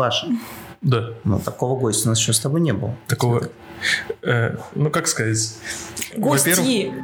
Паша, Да, ну такого гостя у нас еще с тобой не было. такого... э, ну, как сказать? Во-первых, Гости! Смотрите,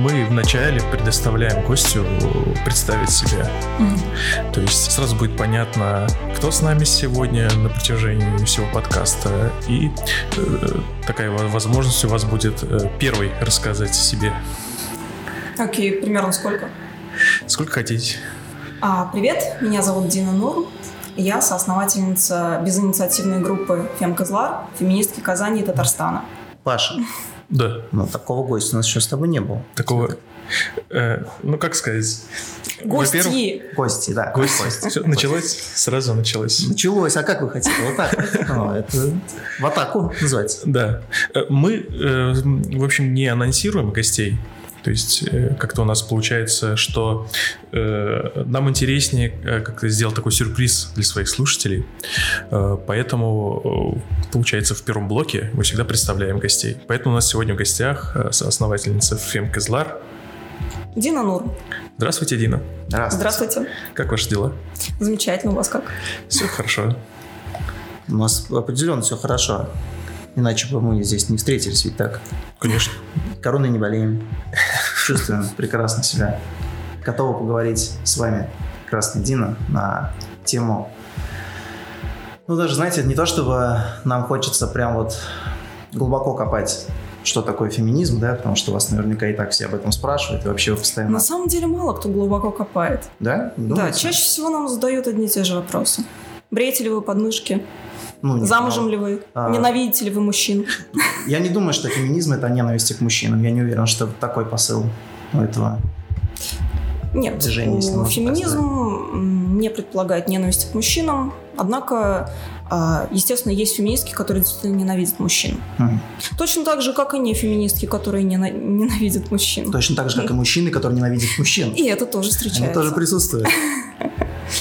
Мы вначале предоставляем гостю представить себя. То есть сразу будет понятно, кто с нами сегодня на протяжении всего подкаста. И э, такая во- возможность у вас будет э, первой рассказать о себе. Окей, примерно сколько? Сколько хотите. А, привет, меня зовут Дина Нур. Я соосновательница безинициативной группы «Фемкозлар», феминистки Казани и Татарстана. Паша, Да, ну такого гостя у нас еще с тобой не было. такого... э, ну, как сказать? Гости! Гости, да. Гости. Всё, началось? Сразу началось. Началось, а как вы хотели? Вот так? Ну, в атаку называется. Да. Э, Мы, э, в общем, не анонсируем гостей. То есть э, как-то у нас получается, что э, нам интереснее э, как-то сделать такой сюрприз для своих слушателей. Э, поэтому, э, получается, в первом блоке мы всегда представляем гостей. Поэтому у нас сегодня в гостях э, соосновательница Фем Кызлар. Дина Нур. Здравствуйте, Дина. Здравствуйте. Здравствуйте. Как ваши дела? Замечательно, у вас как? Все хорошо. У нас определенно все хорошо. Иначе бы мы здесь не встретились, ведь так. Конечно. Короной не болеем. Чувствуем прекрасно себя. Готовы поговорить с вами, прекрасная Дина, на тему... Ну, даже, знаете, не то, чтобы нам хочется прям вот глубоко копать, что такое феминизм, да, потому что вас наверняка и так все об этом спрашивают, и вообще вы постоянно... На самом деле мало кто глубоко копает. Да? Не Да, думаете? чаще всего нам задают одни и те же вопросы. Бреете ли вы подмышки? Ну, нет, Замужем ну, ли вы? а- Ненавидите ли вы мужчин? Я не думаю, что феминизм — это ненависть к мужчинам. Я не уверен, что такой посыл у этого. Нет, Движение, если у- можно так феминизм не предполагает ненависть к мужчинам, однако, а, естественно, есть феминистки, которые действительно ненавидят мужчин. Мгм. Точно так же, как и не феминистки, которые нена- ненавидят мужчин. Точно так же, как и мужчины, которые ненавидят мужчин. И это тоже встречается. тоже присутствуют.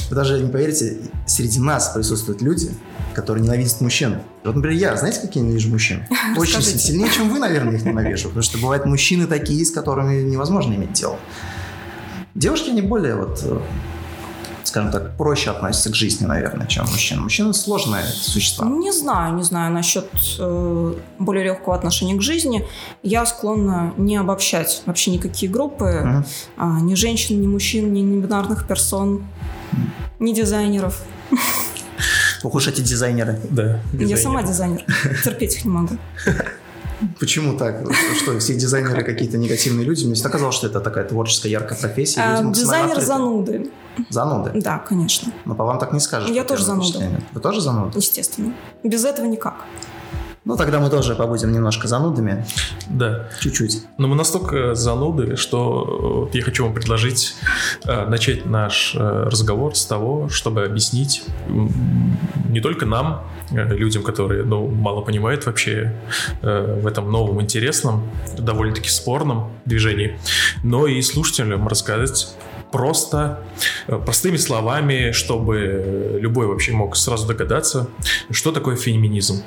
Вы даже не поверите, среди нас присутствуют люди, которые ненавидят мужчин. Вот, например, я, знаете, какие я ненавижу мужчин? Очень Расскажите. сильнее, чем вы, наверное, их ненавижу. Потому что бывают мужчины такие, с которыми невозможно иметь дело. Девушки, они более, вот, э, скажем так, проще относятся к жизни, наверное, чем мужчины. Мужчины сложные существа. Не знаю, не знаю насчет э, более легкого отношения к жизни. Я склонна не обобщать вообще никакие группы, Мгм. а, ни женщин, ни мужчин, ни небинарных персон, ни дизайнеров. Ох уж эти дизайнеры. Да. Я дизайнер. сама дизайнер. Терпеть их не могу. Почему так? Что, все дизайнеры какие-то негативные люди? Мне всегда казалось, что это такая творческая, яркая профессия. А, дизайнер открыты. зануды. Зануды. Да, конечно. Но по вам так не скажешь. Я тоже зануда. Вы тоже зануда? Естественно. Без этого никак. Ну, тогда мы тоже побудем немножко занудами. Да. Чуть-чуть. Но мы настолько зануды, что э, я хочу вам предложить э, начать наш э, разговор с того, чтобы объяснить не только нам, э, людям, которые ну, мало понимают вообще э, в этом новом интересном, довольно-таки спорном движении, но и слушателям рассказать просто, э, простыми словами, чтобы э, любой вообще мог сразу догадаться, что такое феминизм.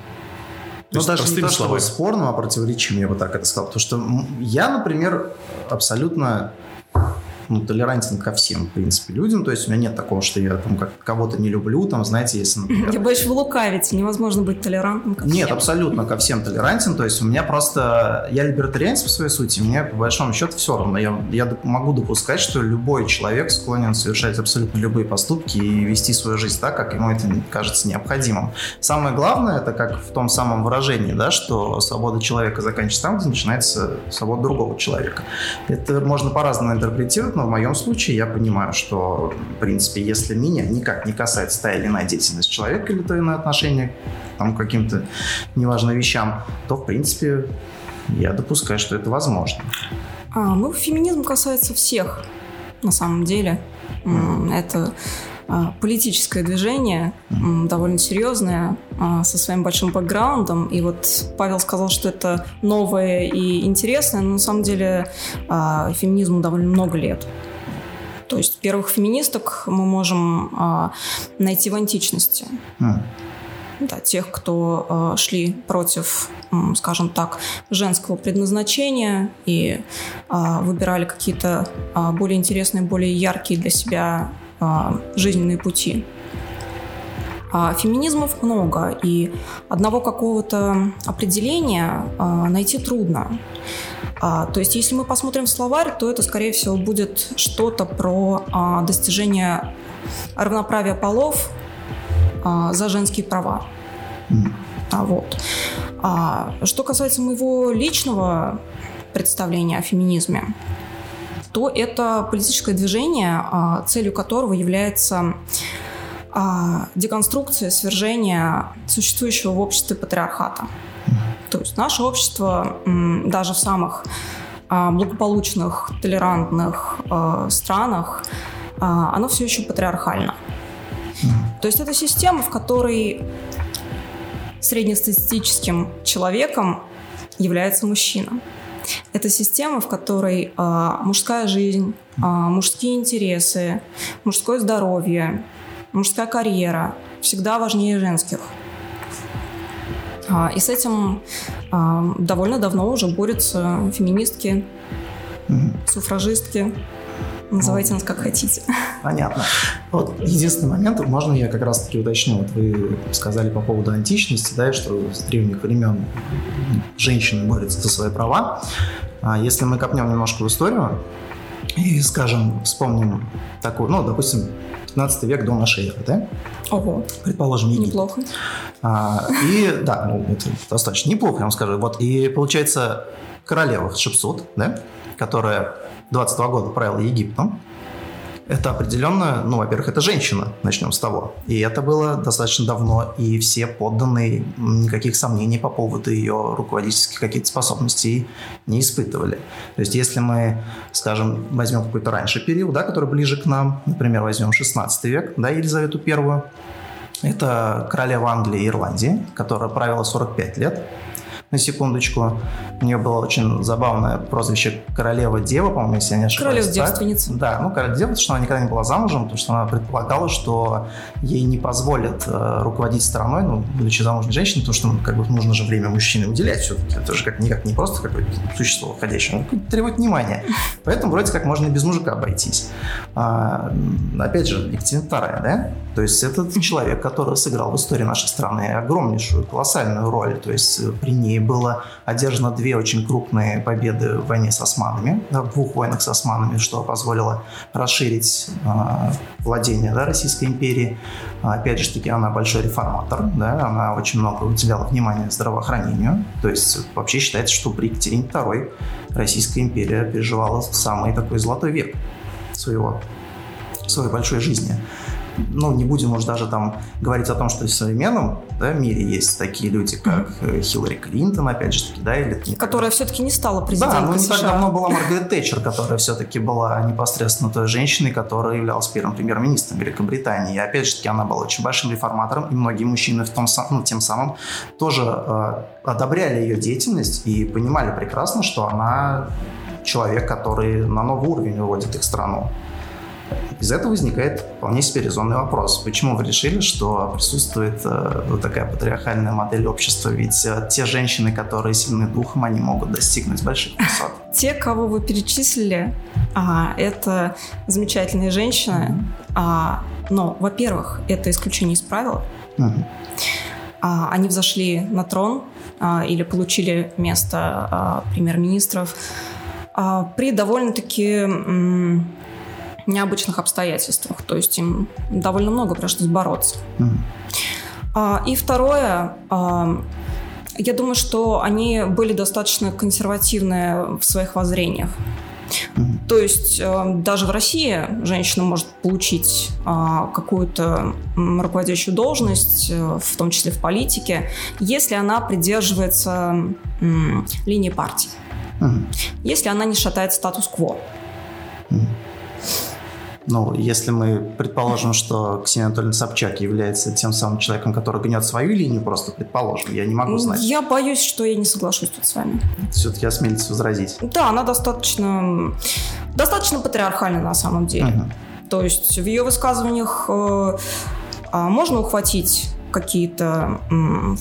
То Ну, даже не то, чтобы спорным, а противоречивым, я бы так это сказал. Потому что я, например, абсолютно ну, толерантен ко всем, в принципе, людям. То есть у меня нет такого, что я там как кого-то не люблю, там, знаете, если, например... Я боюсь, вы лукавите. Невозможно быть толерантным ко Нет, всем. абсолютно ко всем толерантен. То есть у меня просто... Я либертарианец по своей сути. Мне, по большому счету, все равно. Я, я могу допускать, что любой человек склонен совершать абсолютно любые поступки и вести свою жизнь так, как ему это кажется необходимым. Самое главное, это как в том самом выражении, да, что свобода человека заканчивается там, где начинается свобода другого человека. Это можно по-разному интерпретировать, но в моем случае я понимаю, что, в принципе, если меня никак не касается та или иная деятельность человека или то иное отношение к там, каким-то неважным вещам, то, в принципе, я допускаю, что это возможно. А, ну, феминизм касается всех, на самом деле. М, Это политическое движение, довольно серьезное, а, со своим большим бэкграундом. И вот Павел сказал, что это новое и интересное, но на самом деле а, феминизму довольно много лет. То есть первых феминисток мы можем найти в античности. Да, тех, кто э, шли против, э, скажем так, женского предназначения и э, выбирали какие-то э, более интересные, более яркие для себя жизненные пути. А феминизмов много, и одного какого-то определения э, найти трудно. А, то есть, если мы посмотрим в словарь, то это, скорее всего, будет что-то про а, достижение равноправия полов а, за женские права. А вот. А, что касается моего личного представления о феминизме, то это политическое движение, а, целью которого является а, деконструкция, свержение существующего в обществе патриархата. То есть наше общество даже в самых а, благополучных, толерантных странах, оно все еще патриархально. То есть это система, в которой среднестатистическим человеком является мужчина. Это система, в которой э, мужская жизнь, э, мужские интересы, мужское здоровье, мужская карьера всегда важнее женских. Э, и с этим э, довольно давно уже борются феминистки, суфражистки, Называйте нас как хотите. Понятно. Вот единственный момент, можно я как раз-таки уточню. Вот вы сказали по поводу античности, да, что с древних времен женщины борются за свои права. А если мы копнем немножко в историю и, скажем, вспомним такую, ну, допустим, 15 век до нашей эры, да? Ого. Предположим, Египет. Неплохо. А, и, да, ну, это достаточно неплохо, я вам скажу. Вот, и получается королева Хатшепсут, да, которая 22 года правила Египтом, это определенно, ну, во-первых, это женщина, начнем с того. И это было достаточно давно, и все подданные никаких сомнений по поводу ее руководительских каких-то способностей не испытывали. То есть если мы, скажем, возьмем какой-то раньше период, да, который ближе к нам, например, возьмем 16 век, да, Елизавету Первую, это королева Англии и Ирландии, которая правила 45 лет, на секундочку. У нее было очень забавное прозвище Королева Дева, по-моему, если я не ошибаюсь. Королева девственница. Да, ну Королева Дева, потому что она никогда не была замужем, потому что она предполагала, что ей не позволят э, руководить страной, ну, будучи замужней женщиной, потому что ну, как бы нужно же время мужчины уделять все-таки. Это же как никак не просто какое-то существо выходящее, оно требует внимания. Поэтому вроде как можно и без мужика обойтись. А, опять же, Екатерина II, да? То есть этот человек, который сыграл в истории нашей страны огромнейшую, колоссальную роль. То есть э, при ней было одержано две очень крупные победы в войне с османами, в двух войнах с османами, что позволило расширить э, владение да, Российской империи. Опять же таки, она большой реформатор, да, она очень много уделяла внимания здравоохранению. То есть вообще считается, что при Екатерине II Российская империя переживала самый такой золотой век своего, своей большой жизни ну, не будем уж даже там говорить о том, что в современном да, мире есть такие люди, как mm-hmm. Хиллари Клинтон, опять же таки, да, или... Которая все-таки не стала президентом Да, но не США. так давно была Маргарет Тэтчер, которая все-таки была непосредственно той женщиной, которая являлась первым премьер-министром Великобритании. И опять же таки, она была очень большим реформатором, и многие мужчины в том, ну, тем самым тоже э, одобряли ее деятельность и понимали прекрасно, что она человек, который на новый уровень выводит их страну. Из этого возникает вполне себе резонный вопрос. Почему вы решили, что присутствует э, вот такая патриархальная модель общества? Ведь э, те женщины, которые сильны духом, они могут достигнуть больших высот. Те, кого вы перечислили, а, это замечательные женщины. А, но, во-первых, это исключение из правил. А, они взошли на трон а, или получили место а, премьер-министров а, при довольно-таки необычных обстоятельствах. То есть им довольно много пришлось бороться. Mm. И второе, а, я думаю, что они были достаточно консервативны в своих воззрениях. Mm-hmm. То есть а, даже в России женщина может получить какую-то руководящую должность, э, в том числе в политике, если она придерживается линии партии, mm-hmm. если она не шатает статус-кво. Mm-hmm. Ну, если мы предположим, что Ксения Анатольевна Собчак является тем самым человеком, который гнет свою линию, просто предположим, я не могу знать. Я боюсь, что я не соглашусь тут с вами. Все-таки осмелитесь возразить. Да, она достаточно, достаточно патриархальна на самом деле. Угу. То есть в ее высказываниях э, а, можно ухватить какие-то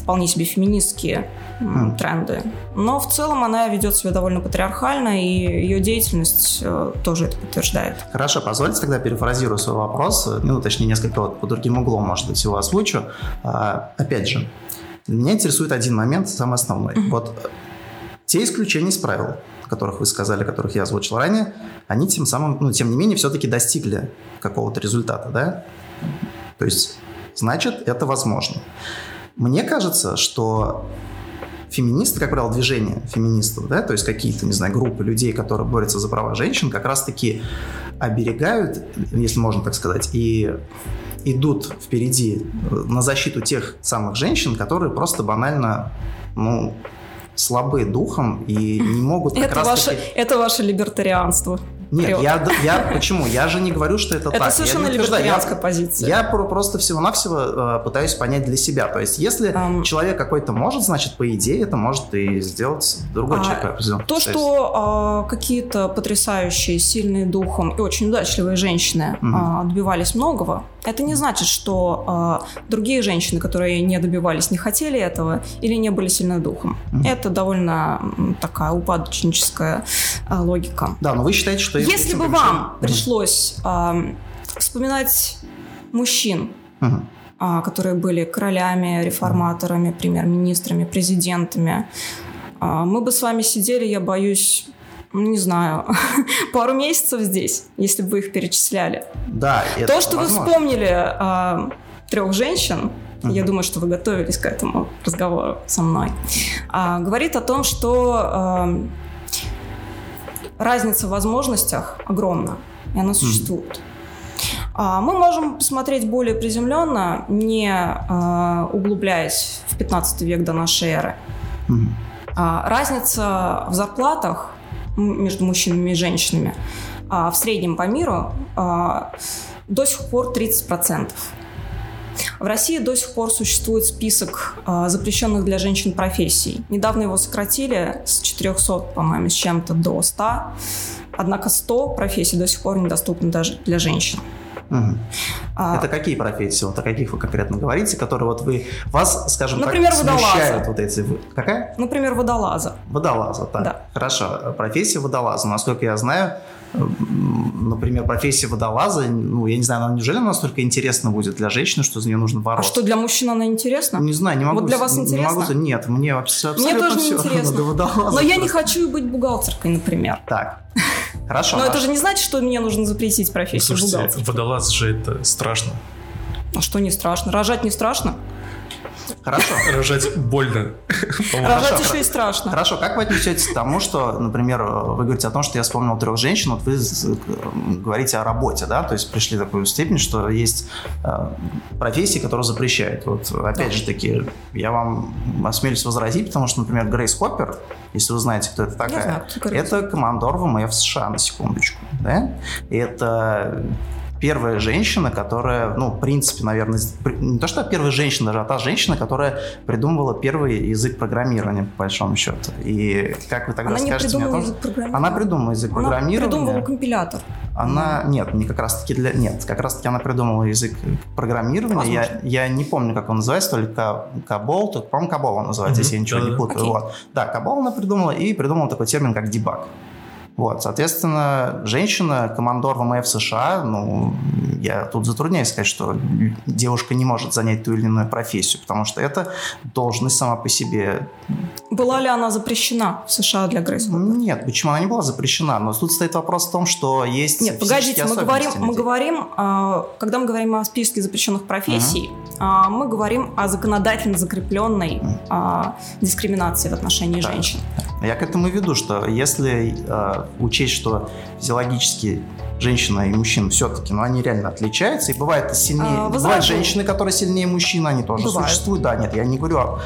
вполне себе феминистские Мгм. тренды. Но в целом она ведет себя довольно патриархально, и ее деятельность э, тоже это подтверждает. Хорошо, позвольте тогда перефразирую свой вопрос, ну, точнее, несколько вот по другим углом, может быть, его озвучу. А, опять же, меня интересует один момент, самый основной. Вот э, те исключения из правил, о которых вы сказали, которых я озвучил ранее, они тем самым, ну, тем не менее, все-таки достигли какого-то результата, да? То есть, значит, это возможно. Мне кажется, что феминисты, как правило, движение феминистов, да, то есть какие-то, не знаю, группы людей, которые борются за права женщин, как раз-таки оберегают, если можно так сказать, и идут впереди на защиту тех самых женщин, которые просто банально, ну, слабы духом и не могут Это ваше, это ваше либертарианство. Нет, Прет. я, я почему? Я же не говорю, что это, так. Это совершенно. Я- либертарианская позиция. Я про- просто всего-навсего э, пытаюсь понять для себя. То есть, если Ам. человек какой-то может, значит, по идее, это может и сделать другой А, человек. То, что а, какие-то потрясающие, сильные духом и очень удачливые женщины Мгм. а, добивались многого, это не значит, что а, другие женщины, которые не добивались, не хотели этого или не были сильны духом. Мгм. Это довольно такая упадочническая а, логика. Да, но вы считаете, что... Если бы помещением- вам пришлось ам, вспоминать мужчин, а, которые были королями, реформаторами, премьер-министрами, президентами. Мы бы с вами сидели, я боюсь, не знаю, пару месяцев здесь, если бы вы их перечисляли. Да, это То, что возможно. вы вспомнили а, трех женщин, я Мгм. думаю, что вы готовились к этому разговору со мной, а, говорит о том, что а, разница в возможностях огромна, и она существует. А, Мы можем посмотреть более приземленно, не а, углубляясь в 15 век до нашей эры. А, Разница в зарплатах между мужчинами и женщинами а, в среднем по миру а, до сих пор 30%. В России до сих пор существует список а, запрещенных для женщин профессий. Недавно его сократили с 400, по-моему, с чем-то до 100. Однако 100 профессий до сих пор недоступны даже для женщин. Мгм. А, Это какие профессии? Вот о каких вы конкретно говорите, которые вот вы... Вас, скажем Например, так, водолаза. смущают вот эти... вы- Какая? Например, водолаза. Водолаза, так. Да. Хорошо. Профессия водолаза. Насколько я знаю, например, профессия водолаза, ну, я не знаю, она неужели настолько интересна будет для женщины, что за нее нужно А бороться? что для мужчин она интересна? Не знаю, не могу... Вот для вас не интересно? могу- нет, мне вообще абсолютно тоже не всё интересно. водолаза. Но я не хочу быть бухгалтеркой, например. Так, хорошо. Но это же не значит, что мне нужно запретить Ну, профессию слушайте, бухгалтера. водолаз же это страшно. А что не страшно? Рожать не страшно? Хорошо. Рожать больно. Рожать хорошо. еще и страшно. Хорошо, как вы отнесетесь к тому, что, например, вы говорите о том, что я вспомнил трех женщин, вот вы з- говорите о работе, да, то есть пришли в такую степень, что есть э, профессии, которые запрещают. Вот опять же таки, я вам осмелюсь возразить, потому что, например, Грейс Хоппер, если вы знаете, кто это такая, знаю, это командор ВМФ США, на секундочку, да, и это первая женщина, которая, ну, в принципе, наверное, не то, что первая женщина, даже, а та женщина, которая придумывала первый язык программирования, по большому счету. И как вы тогда Она не скажете мне о том, язык программирования. она придумала язык Она программирования. придумывала компилятор. Она, нет, не как раз таки для, нет, как раз таки она придумала язык программирования. Я, Возможно. я не помню, как он называется, то ли Ка- Кабол, то, по-моему, Кабол он называется, Мгм, если я ничего не да-да. путаю. Окей. Вот. Да, Кабол она придумала и придумала такой термин, как дебаг. Вот, соответственно, женщина, командор ВМФ США, ну, я тут затрудняюсь сказать, что девушка не может занять ту или иную профессию, потому что это должность сама по себе. Была ли она запрещена в США для Грейс? Нет, почему она не была запрещена? Но тут стоит вопрос в том, что есть Нет, погодите, мы говорим, мы говорим, а, когда мы говорим о списке запрещенных профессий, а, мы говорим о законодательно закрепленной а, дискриминации в отношении Так. женщин. Я к этому веду, что если э, учесть, что физиологически женщина и мужчина все-таки, но они реально отличаются, и бывает сильнее, А, бывают возражу. женщины, которые сильнее мужчин, они тоже Бывают. существуют, да, нет, я не говорю о-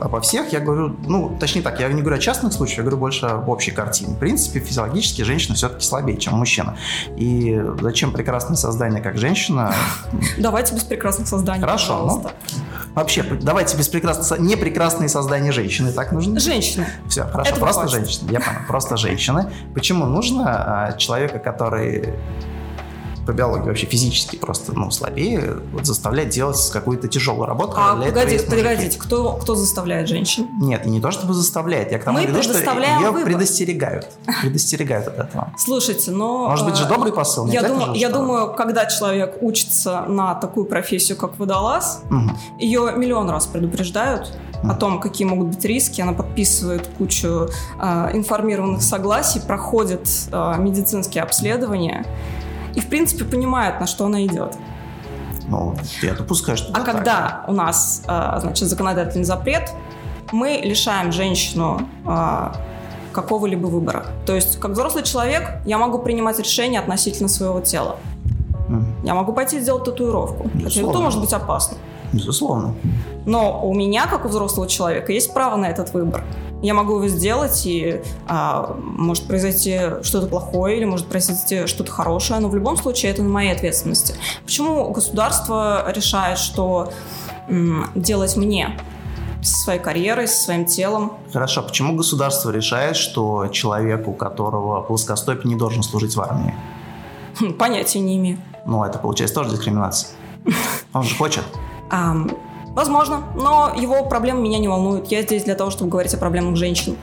обо всех, я говорю, ну, точнее так, я не говорю о частных случаях, я говорю больше об общей картине. В принципе, физиологически женщина все-таки слабее, чем мужчина. И зачем прекрасное создание, как женщина, Давайте без прекрасных созданий, Хорошо, ну. вообще, давайте без прекрасного, не прекрасные создания женщины, так нужно? Женщины. Все, хорошо, Этого просто женщины. Я понял, просто женщины. Почему нужно а, человека, который по биологии вообще физически просто ну, слабее, вот, заставлять делать какую-то тяжелую работу? А, этого погодите, погодите, кто, кто заставляет женщин? Нет, и не то чтобы заставляет. Я к тому Мы веду, что ее выбор. предостерегают. Предостерегают от этого. Слушайте, но... Может быть же э, добрый посыл? Я, думаю, же, я думаю, когда человек учится на такую профессию, как водолаз, Мгм. ее миллион раз предупреждают о том, какие могут быть риски. Она подписывает кучу э, информированных согласий, проходит э, медицинские обследования и, в принципе, понимает, на что она идет. Ну, я допускаю, что А так. когда у нас, э, значит, законодательный запрет, мы лишаем женщину э, какого-либо выбора. То есть, как взрослый человек, я могу принимать решения относительно своего тела. Я могу пойти сделать татуировку. Хотя Безусловно. это может быть опасно. Безусловно. Но у меня, как у взрослого человека, есть право на этот выбор. Я могу его сделать, и а, может произойти что-то плохое, или может произойти что-то хорошее, но в любом случае это на моей ответственности. Почему государство решает, что м, делать мне со своей карьерой, со своим телом? Хорошо, почему государство решает, что человек, у которого плоскостопие, не должен служить в армии? Понятия не имею. Ну, это получается тоже дискриминация. Он же хочет. Ам, возможно, но его проблемы меня не волнуют. Я здесь для того, чтобы говорить о проблемах женщин.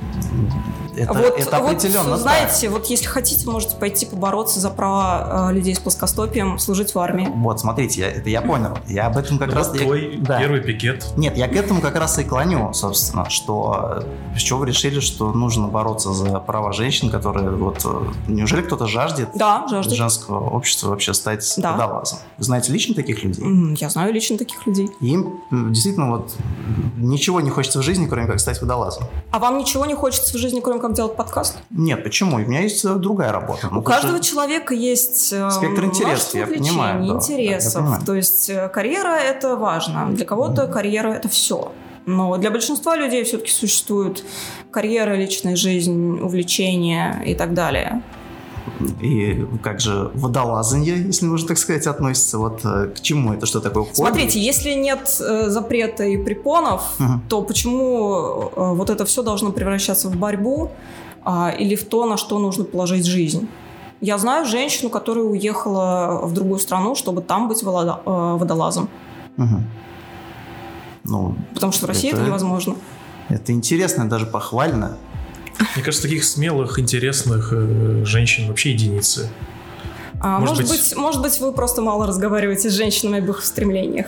Это, вот, это вот, определенно так. знаете, вот если хотите, можете пойти побороться за права э, людей с плоскостопием служить в армии. Вот, смотрите, я, это я понял. Я об этом как Ну, раз... вот я- твой да. первый пикет. Нет, я к этому как раз и клоню, собственно, что э, с чего вы решили, что нужно бороться за права женщин, которые вот... э, Неужели кто-то жаждет Да, жаждет. женского общества вообще стать Да. водолазом? Вы знаете лично таких людей? Я знаю лично таких людей. Им действительно вот ничего не хочется в жизни, кроме как стать водолазом. А вам ничего не хочется в жизни, кроме как делать подкаст? Нет, почему? У меня есть э, другая работа. У каждого что- человека есть э, Спектр интересов, я понимаю, да, я интересов. понимаю. То есть э, карьера это важно. Для кого-то карьера это все. Но для большинства людей все-таки существует карьера, личная жизнь, увлечения и так далее. И как же водолазанье, если можно так сказать, относится вот э, к чему это, что такое хобби? Смотрите, если нет э, запрета и препонов, Мгм. то почему э, вот это все должно превращаться в борьбу а, или в то, на что нужно положить жизнь? Я знаю женщину, которая уехала в другую страну, чтобы там быть волода- э, водолазом. Мгм. Ну, Потому что в России это, Это- невозможно. это интересно, даже похвально. Мне кажется, таких смелых, интересных э, женщин вообще единицы. А, Может может, быть- быть... может быть, вы просто мало разговариваете с женщинами об их устремлениях.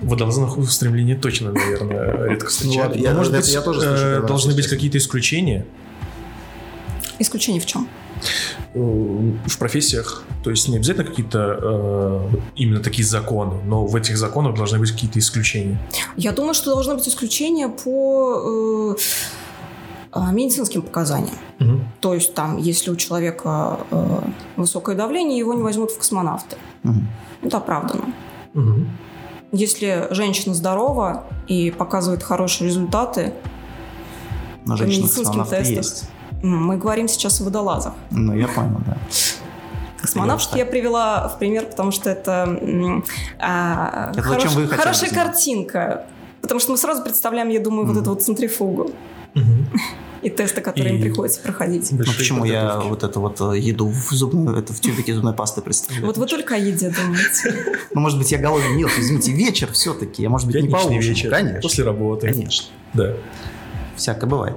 В водолазных устремлениях точно, наверное, редко встречали. Ну, я- может быть, я тоже слышу э, раз, должны быть какие-то исключения Исключение в чем? э, в профессиях. То есть не обязательно какие-то э, именно такие законы, но в этих законах должны быть какие-то исключения. Я думаю, что должно быть исключение по э, медицинским показаниям. Мгм. То есть там, если у человека э, высокое давление, его не возьмут в космонавты. Мгм. Это оправдано. Мгм. Если женщина здорова и показывает хорошие результаты, Но женщины медицинским тестам. есть. мы говорим сейчас о водолазах. Ну, я понял, да. Космонавтов я привела в пример, потому что это, а, Это зачем вы хорошая картинка. Потому что мы сразу представляем, я думаю, вот Мгм. эту вот центрифугу Мгм. И тесты, которые им И- приходится проходить. Ну, почему я подготовки. вот эту вот э, еду в зубную, это в тюбике зубной пасты представляю? Вот вы только о еде думаете. Ну, может быть, я голодный не ел. Извините, вечер все-таки. Я, может быть, не поужинал. вечер, Конечно. после работы. Конечно. Да. Всякое бывает.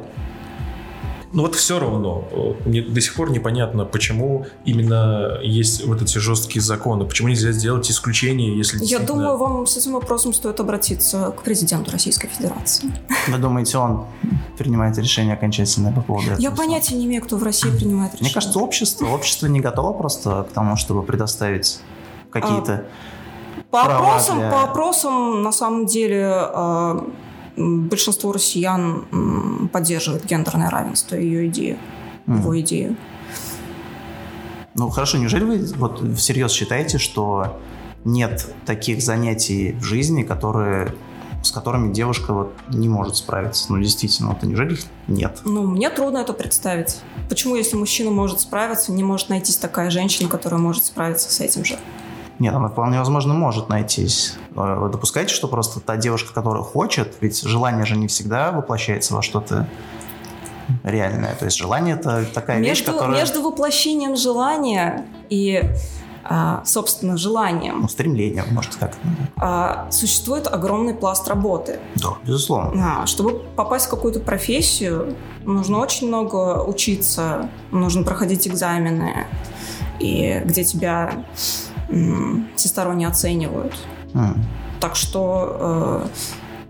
Но вот все равно, мне до сих пор непонятно, почему именно есть вот эти жесткие законы, почему нельзя сделать исключение, если Я действительно- думаю, вам с этим вопросом стоит обратиться к президенту Российской Федерации. Вы думаете, он принимает решение окончательное по поводу этого? Я понятия не имею, кто в России принимает решение. Мне кажется, общество, общество не готово просто к тому, чтобы предоставить какие-то... По права опросам, для- по опросам, на самом деле, э, большинство россиян поддерживает гендерное равенство, ее идею, mm. его идею. Ну хорошо, неужели вы вот всерьез считаете, что нет таких занятий в жизни, которые с которыми девушка вот не может справиться. Ну, действительно, вот неужели их нет? Ну, мне трудно это представить. Почему, если мужчина может справиться, не может найтись такая женщина, которая может справиться с этим же? Нет, она вполне возможно может найтись. Вы допускаете, что просто та девушка, которая хочет, ведь желание же не всегда воплощается во что-то реальное. То есть желание это такая между, вещь, которая... Между воплощением желания и а, собственно, желанием. Ну, стремлением, может, так. А, существует огромный пласт работы. Да, безусловно. А, чтобы попасть в какую-то профессию, нужно очень много учиться, нужно проходить экзамены, и где тебя всесторонне оценивают. Mm. Так что э,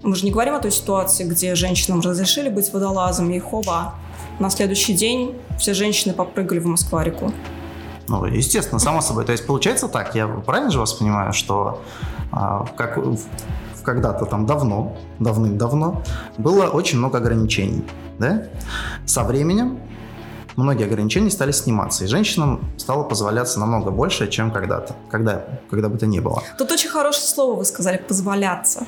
мы же не говорим о той ситуации, где женщинам разрешили быть водолазами, и хоба, на следующий день все женщины попрыгали в Москва-реку. Ну, естественно, само собой. То есть получается так, я правильно же вас понимаю, что а, как в, когда-то там давно, давным-давно, было очень много ограничений, да? Со временем многие ограничения стали сниматься, и женщинам стало позволяться намного больше, чем когда-то, когда, когда бы то ни было. Тут очень хорошее слово вы сказали «позволяться».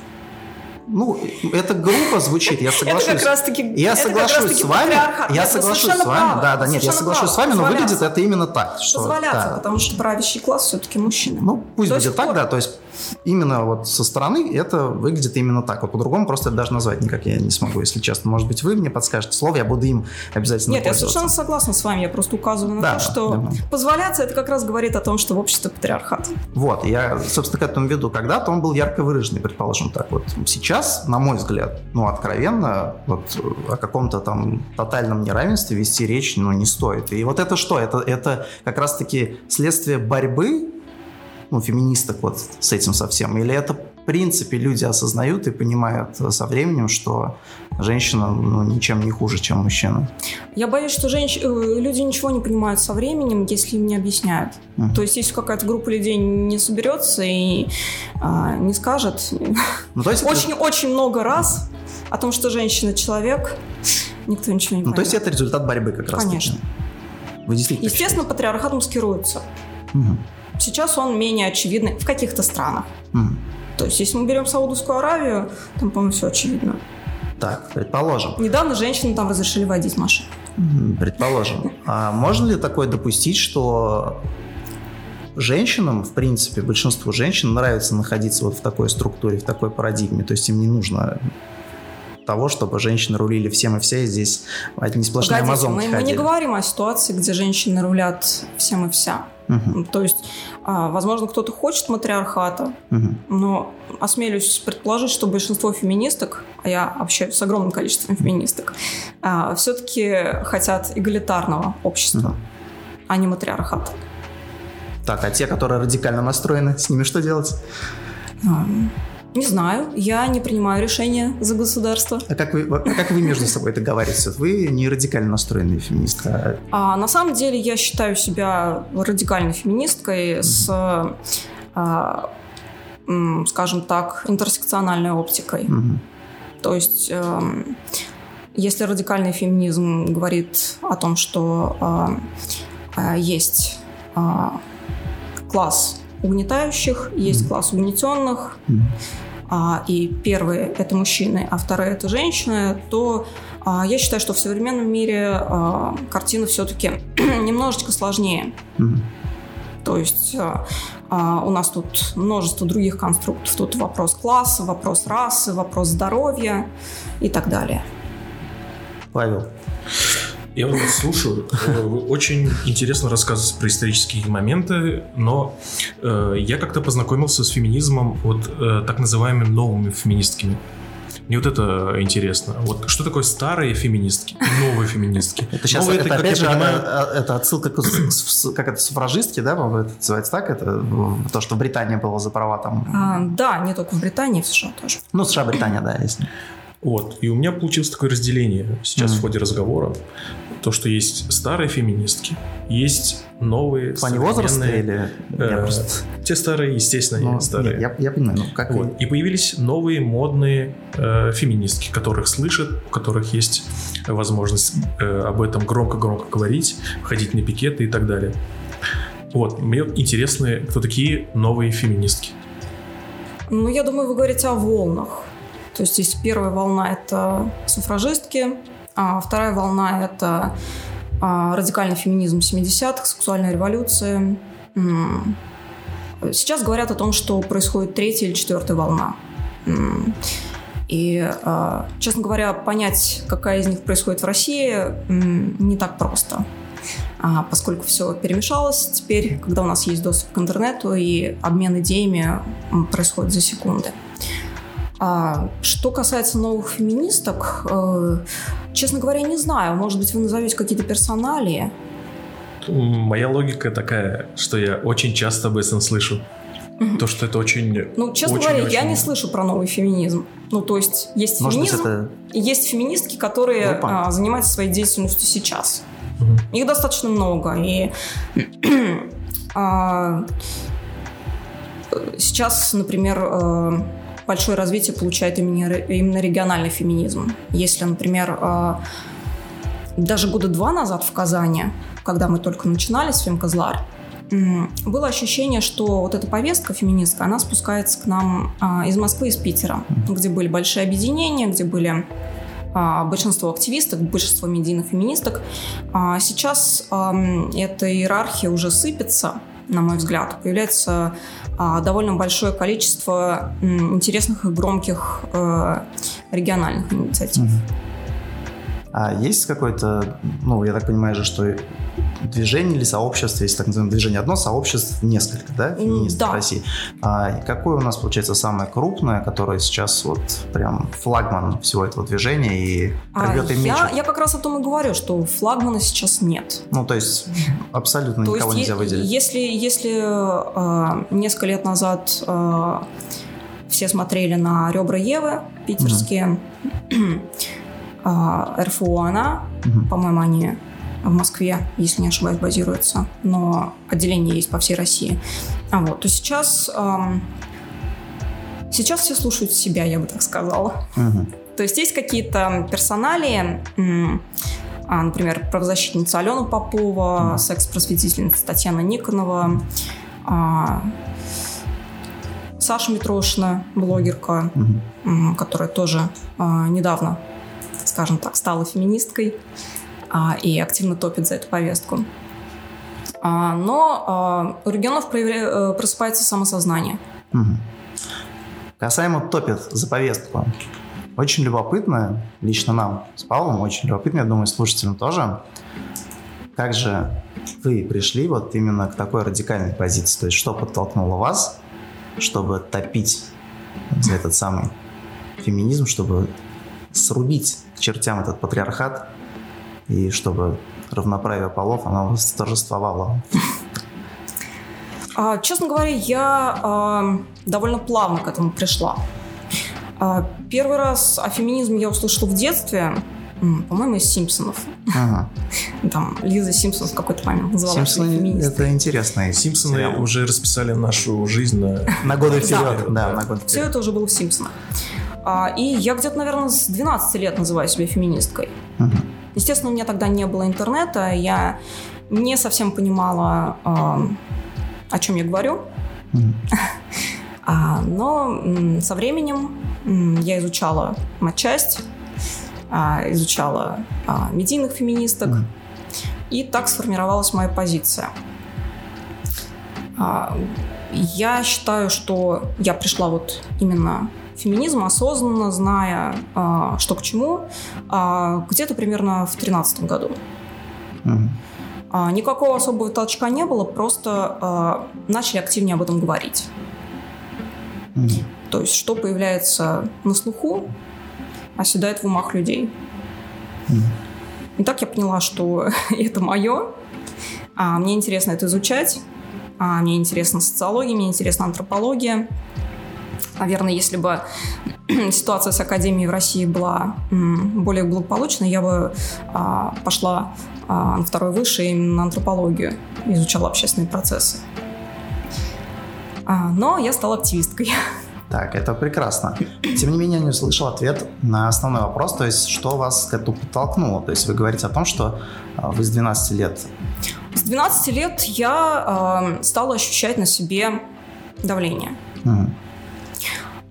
Ну, это грубо звучит, я соглашусь. Это как раз таки Я соглашусь с вами. Я соглашусь с вами. Да, да, нет, я соглашусь с вами, но выглядит это именно так. Что, Позволяться, да. потому что правящий класс все-таки мужчина. Ну, пусть будет так, да, то есть именно вот со стороны это выглядит именно так. Вот по-другому просто это даже назвать никак я не смогу, если честно. Может быть, вы мне подскажете слово, я буду им обязательно Нет, я совершенно согласна с вами. Я просто указываю на да, то, что да. позволяться, это как раз говорит о том, что в обществе патриархат. Вот, я, собственно, к этому веду. Когда-то он был ярко выраженный, предположим так. Вот сейчас, на мой взгляд, ну, откровенно, вот о каком-то там тотальном неравенстве вести речь, ну, не стоит. И вот это что? Это, это как раз-таки следствие борьбы ну, феминисток вот с этим совсем? Или это в принципе люди осознают и понимают со временем, что женщина ну, ничем не хуже, чем мужчина? Я боюсь, что женщ... Э, люди ничего не понимают со временем, если им не объясняют. Uh-huh. То есть, если какая-то группа людей не соберется и а, не скажет ну, очень-очень это... много раз о том, что женщина человек, никто ничего не ну, поймет. То есть это результат борьбы как раз. Конечно. Вы действительно Естественно, патриархат маскируется. Угу. Сейчас он менее очевидный в каких-то странах. Mm. То есть, если мы берем Саудовскую Аравию, там, по-моему, все очевидно. Так, предположим. Недавно женщинам там разрешили водить машину. Предположим. А можно ли такое допустить, что женщинам, в принципе, большинству женщин нравится находиться вот в такой структуре, в такой парадигме, то есть им не нужно того, чтобы женщины рулили всем и вся, и здесь одни сплошные Погодите, амазонки мы, мы не говорим о ситуации, где женщины рулят всем и вся. Угу. То есть, а, возможно, кто-то хочет матриархата, угу. но осмелюсь предположить, что большинство феминисток, а я общаюсь с огромным количеством феминисток, а, все-таки хотят эгалитарного общества, угу. а не матриархата. Так, а те, которые радикально настроены, с ними что делать? Не знаю, я не принимаю решения за государство. А как вы, а как вы между собой договариваетесь? Вы не радикально настроенная феминистка. А, на самом деле я считаю себя радикальной феминисткой mm-hmm. с, а, скажем так, интерсекциональной оптикой. Mm-hmm. То есть, э, если радикальный феминизм говорит о том, что э, есть э, класс угнетающих, есть класс угнетенных, а, и первые это мужчины, а вторые это женщины, то а, я считаю, что в современном мире а, картина все-таки немножечко сложнее. То есть а, а, у нас тут множество других конструктов. Тут вопрос класса, вопрос расы, вопрос здоровья и так далее. Павел. Я вот слушаю. Э, очень интересно рассказывать про исторические моменты, но э, я как-то познакомился с феминизмом вот э, так называемыми новыми феминистками. Мне вот это интересно. Вот что такое старые феминистки и новые феминистки? Это сейчас, Новые, это, это опять же, понимаю... это отсылка к, как это, суфражистки, да, это называется так? Это то, что в Британии было за права там... А, да, не только в Британии, в США тоже. Ну, США, Британия, да, если... Вот. И у меня получилось такое разделение сейчас mm-hmm. в ходе разговора. То, что есть старые феминистки, есть новые, В плане возраста или... я э, просто- Те старые, естественно, Ну, не старые. нет, я, я понимаю, ну как Вот. И появились новые модные э, феминистки, которых слышат, у которых есть возможность э, об этом громко-громко говорить, ходить на пикеты и так далее. Вот, мне интересны, кто такие новые феминистки. Ну, я думаю, вы говорите о волнах. То есть здесь первая волна – это суфражистки, а вторая волна – это а, радикальный феминизм 70-х, сексуальная революция. Сейчас говорят о том, что происходит третья или четвертая волна. И, а, честно говоря, понять, какая из них происходит в России, не так просто. А, поскольку все перемешалось теперь, когда у нас есть доступ к интернету и обмен идеями происходит за секунды. А, что касается новых феминисток, э, честно говоря, не знаю. Может быть, вы назовете какие-то персоналии. Моя логика такая, что я очень часто об этом слышу. То, что это очень... Ну, честно очень- говоря, я очень- не слышу про новый феминизм. Ну, то есть есть Может быть, феминизм, это... и есть феминистки, которые а, занимаются своей деятельностью сейчас. Мгм. Их достаточно много. И а, сейчас, например, э, большое развитие получает именно, региональный феминизм. Если, например, э, даже года два назад в Казани, когда мы только начинали с Фемкозлар, было ощущение, что вот эта повестка феминистская, она спускается к нам а, из Москвы, из Питера, где были большие объединения, где были а, большинство активисток, большинство медийных феминисток. А Сейчас эта иерархия уже сыпется, на мой взгляд. Появляется а, довольно большое количество интересных и громких э, региональных инициатив. А есть какое-то, ну, я так понимаю же, что движение или сообщество, если так называемое движение одно, сообществ несколько, да, феминистов да. в России. А какое у нас, получается, самое крупное, которое сейчас вот прям флагман всего этого движения и А рвет и я, мечет? я как раз о том и говорю, что флагмана сейчас нет. Ну, то есть абсолютно То никого есть, нельзя выделить. если, если э, несколько лет назад э, все смотрели на ребра Евы питерские, э, РФУ она, по-моему, они в Москве, если не ошибаюсь, базируются, но отделение есть по всей России. А вот, то сейчас, эм, сейчас все слушают себя, я бы так сказала. Мгм. То есть есть какие-то персоналии, м, а, например, правозащитница Алена Попова, секс-просветительница Татьяна Никонова, а, Саша Митрошина, блогерка, м, которая тоже а, недавно, скажем так, стала феминисткой и активно топит за эту повестку. А, Но а, у регионов э, просыпается самосознание. Мгм. Касаемо топит за повестку. Очень любопытно, лично нам с Павлом, очень любопытно, я думаю, слушателям тоже, как же вы пришли вот именно к такой радикальной позиции? То есть что подтолкнуло вас, чтобы топить за этот самый феминизм, чтобы срубить к чертям этот патриархат и чтобы равноправие полов, оно восторжествовало? А, Честно говоря, я а, довольно плавно к этому пришла. А, Первый раз о феминизме я услышала в детстве, по-моему, из «Симпсонов». Ага. Там Лиза Симпсон в какой-то момент назвала себя Симпсоны — феминисткой. это интересный Симпсоны сериал. уже расписали нашу жизнь на... На годы вперед, да, Да. на годы Все вперед. это уже было в «Симпсонах». А, И я где-то, наверное, с 12 лет называю себя феминисткой. Мгм. Естественно, у меня тогда не было интернета, я не совсем понимала, а, о чем я говорю. А, но со временем я изучала матчасть, а, изучала а, медийных феминисток, Мгм. и так сформировалась моя позиция. Я считаю, что я пришла вот именно феминизм осознанно, зная, а, что к чему, а, где-то примерно в 2013 году. Мгм. А, Никакого особого толчка не было, просто а, начали активнее об этом говорить. Мгм. То есть, что появляется на слуху, оседает в умах людей. Мгм. И так я поняла, что это мое. А, мне интересно это изучать. А, мне интересна социология, мне интересна антропология. Наверное, если бы ситуация с Академией в России была более благополучной, я бы а, пошла а, на второй высший именно на антропологию, изучала общественные процессы. А, но я стала активисткой. Так, это прекрасно. Тем не менее, не услышал ответ на основной вопрос, то есть, что вас к этому подтолкнуло? То есть, вы говорите о том, что вы с 12 лет... С 12 лет я э, стала ощущать на себе давление. Угу.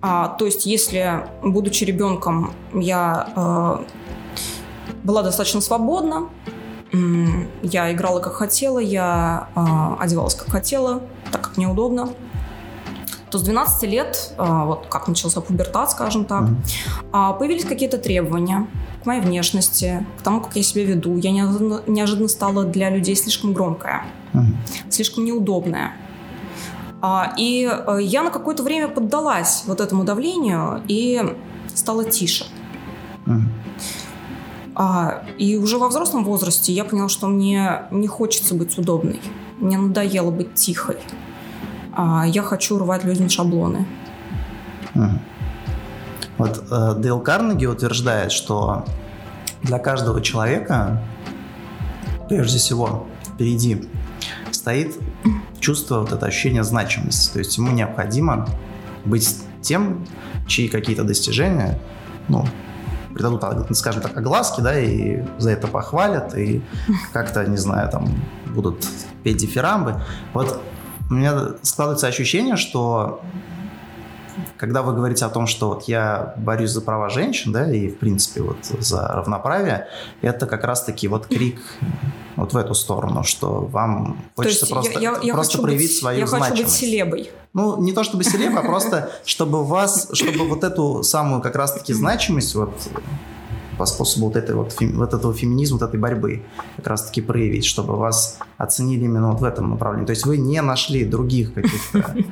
А, то есть, если, будучи ребенком, я э, была достаточно свободна, я играла как хотела, я э, одевалась как хотела, так как мне удобно, то с 12 лет, э, вот как начался пубертат, скажем так, mm-hmm. появились какие-то требования к моей внешности, к тому, как я себя веду. Я неожиданно, неожиданно стала для людей слишком громкая, mm-hmm. слишком неудобная. А, и э, я на какое-то время поддалась вот этому давлению и стала тише. А, и уже во взрослом возрасте я поняла, что мне не хочется быть удобной. Мне надоело быть тихой. А, я хочу рвать людям шаблоны. Вот э, Дейл Карнеги утверждает, что для каждого человека, прежде всего, впереди стоит чувство, вот это ощущение значимости. То есть ему необходимо быть тем, чьи какие-то достижения, ну, придадут, скажем так, огласки, да, и за это похвалят, и как-то, не знаю, там, будут петь дифирамбы. Вот у меня складывается ощущение, что когда вы говорите о том, что вот я борюсь за права женщин, да, и в принципе вот за равноправие, это как раз-таки вот крик вот в эту сторону, что вам хочется просто, я, я, просто проявить быть, свою я значимость. Я хочу быть селебой. Ну, не то чтобы селеба, а просто чтобы вас, чтобы вот эту самую как раз-таки значимость вот по способу вот, этой вот, вот этого феминизма, вот этой борьбы как раз-таки проявить, чтобы вас оценили именно вот в этом направлении. То есть вы не нашли других каких-то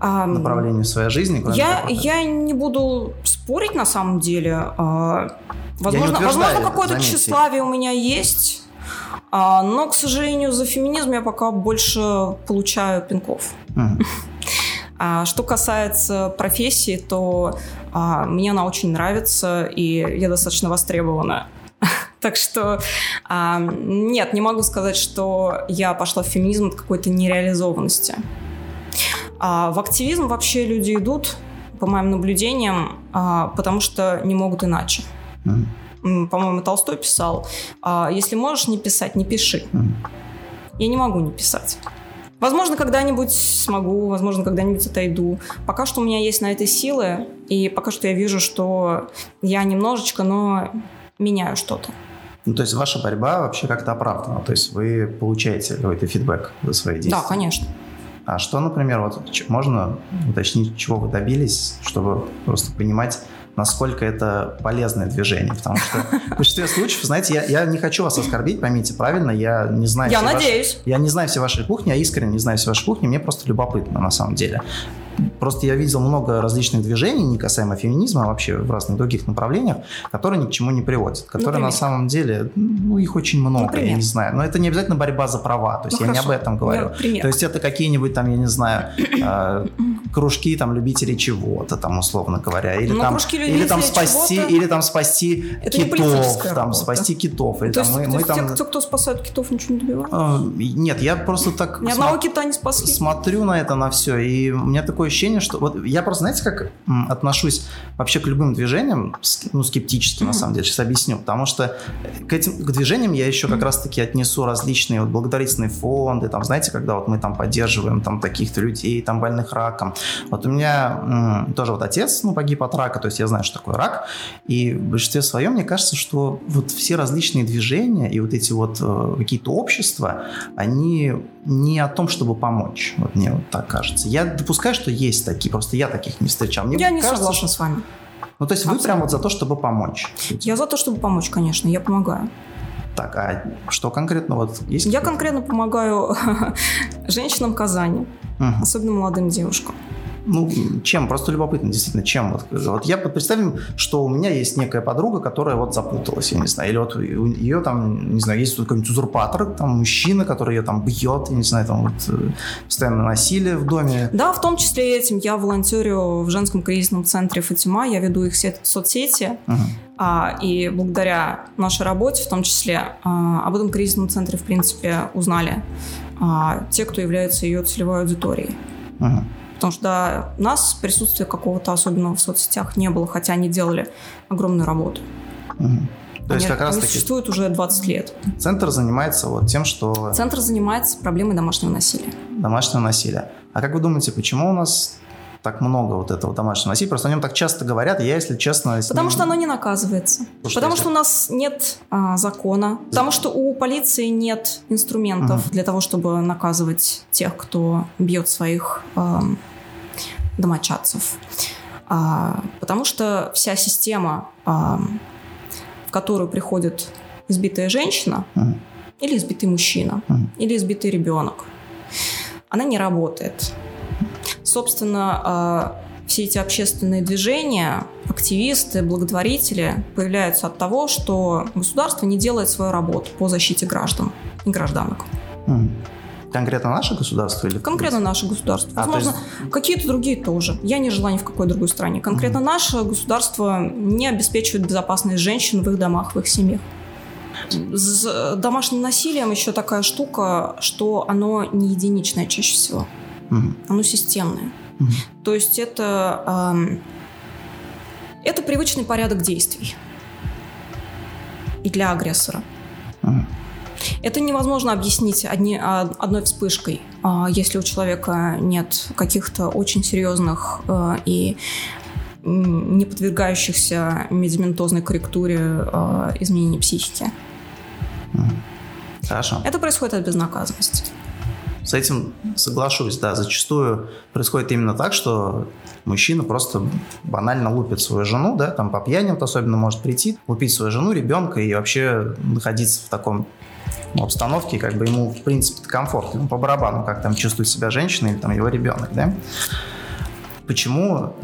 направлений в своей жизни? Я, я не буду спорить на самом деле. А, возможно, возможно какое-то тщеславие у меня есть. А, но, к сожалению, за феминизм я пока больше получаю пинков. А что касается профессии, то а, мне она очень нравится, и я достаточно востребована. Так что а, нет, не могу сказать, что я пошла в феминизм от какой-то нереализованности. А в активизм вообще люди идут, по моим наблюдениям, а, потому что не могут иначе. Mm. По-моему, Толстой писал, а, если можешь не писать, не пиши. Mm. Я не могу не писать. Возможно, когда-нибудь смогу, возможно, когда-нибудь отойду. Пока что у меня есть на это силы, и пока что я вижу, что я немножечко, но меняю что-то. Ну, то есть ваша борьба вообще как-то оправдана? То есть вы получаете какой-то фидбэк за свои действия? Да, конечно. А что, например, вот можно уточнить, чего вы добились, чтобы просто понимать, насколько это полезное движение. Потому что в большинстве случаев, знаете, я, я не хочу вас оскорбить, поймите правильно, я не знаю... Я надеюсь. Ваши, я не знаю все ваши кухни, я искренне не знаю все ваши кухни, мне просто любопытно на самом деле. Просто я видел много различных движений, не касаемо феминизма, а вообще в разных других направлениях, которые ни к чему не приводят. Которые Например? на самом деле, ну, их очень много, Например? я не знаю. Но это не обязательно борьба за права, то есть ну, я хорошо. не об этом говорю. Например. То есть это какие-нибудь там, я не знаю, э, кружки там любителей чего-то, там, условно говоря. Или ну, там, или там спасти, или там спасти это китов, там, работа. спасти китов. Или, то там, есть мы, мы там... те, кто спасают китов, ничего не добивают? Э, нет, я просто так... Ни одного кита не спасли. Смотрю на это, на все, и у меня такое ощущение, что вот я просто, знаете, как отношусь вообще к любым движениям, ну, скептически, на самом деле, сейчас объясню, потому что к этим к движениям я еще как раз-таки отнесу различные вот благотворительные фонды, там, знаете, когда вот мы там поддерживаем там таких-то людей, там, больных раком. Вот у меня м, тоже вот отец, ну, погиб от рака, то есть я знаю, что такое рак, и в большинстве своем мне кажется, что вот все различные движения и вот эти вот э, какие-то общества, они не о том, чтобы помочь, вот мне вот так кажется. Я допускаю, что есть такие, просто я таких не встречал. Мне я не кажется, согласна с вами. Ну, то есть Абсолютно. вы прям вот за то, чтобы помочь? Я за то, чтобы помочь, конечно, я помогаю. Так, а что конкретно вот есть? Я конкретно помогаю женщинам Казани, угу. особенно молодым девушкам. Ну, чем? Просто любопытно, действительно, чем? Вот, вот я представим, что у меня есть некая подруга, которая вот запуталась, я не знаю, или вот у ее там, не знаю, есть какой-нибудь узурпатор, там мужчина, который ее там бьет, я не знаю, там вот э, постоянно насилие в доме. Да, в том числе этим я волонтерю в женском кризисном центре Фатима, я веду их соцсети, uh-huh. а, и благодаря нашей работе, в том числе, а, об этом кризисном центре, в принципе, узнали а, те, кто является ее целевой аудиторией. Uh-huh. Потому что до нас присутствия какого-то особенного в соцсетях не было, хотя они делали огромную работу. Угу. То есть как раз таки... существует уже 20 лет. Центр занимается вот тем, что... Центр занимается проблемой домашнего насилия. Домашнего насилия. А как вы думаете, почему у нас так много вот этого домашнего насилия. Просто о нем так часто говорят, я, если честно... Потому ним... что оно не наказывается. Потому, потому что, что у нас нет а, закона. Потому что у полиции нет инструментов угу. для того, чтобы наказывать тех, кто бьет своих а, домочадцев. А, потому что вся система, а, в которую приходит избитая женщина, uh или избитый мужчина, uh или избитый ребенок, она не работает. Собственно, а, все эти общественные движения, активисты, благотворители появляются от того, что государство не делает свою работу по защите граждан и гражданок. uh Конкретно наше государство или конкретно наше государство? А, Возможно, есть... какие-то другие тоже. Я не жила ни в какой другой стране. Конкретно mm наше государство не обеспечивает безопасность женщин в их домах, в их семьях. С домашним насилием еще такая штука, что оно не единичное чаще всего. mm Оно системное. mm То есть это, эм, это привычный порядок действий и для агрессора. mm это невозможно объяснить одни, а, одной вспышкой, а, если у человека нет каких-то очень серьезных э, и не подвергающихся медикаментозной корректуре э, изменений психики. Хорошо. Это происходит от безнаказанности. С этим соглашусь, да. Зачастую происходит именно так, что мужчина просто банально лупит свою жену, да, там по пьяни вот особенно может прийти, лупить свою жену, ребенка и вообще находиться в таком обстановке, как бы ему, в принципе, комфортно, ему по барабану, как там чувствует себя женщина или там его ребенок, да? Почему?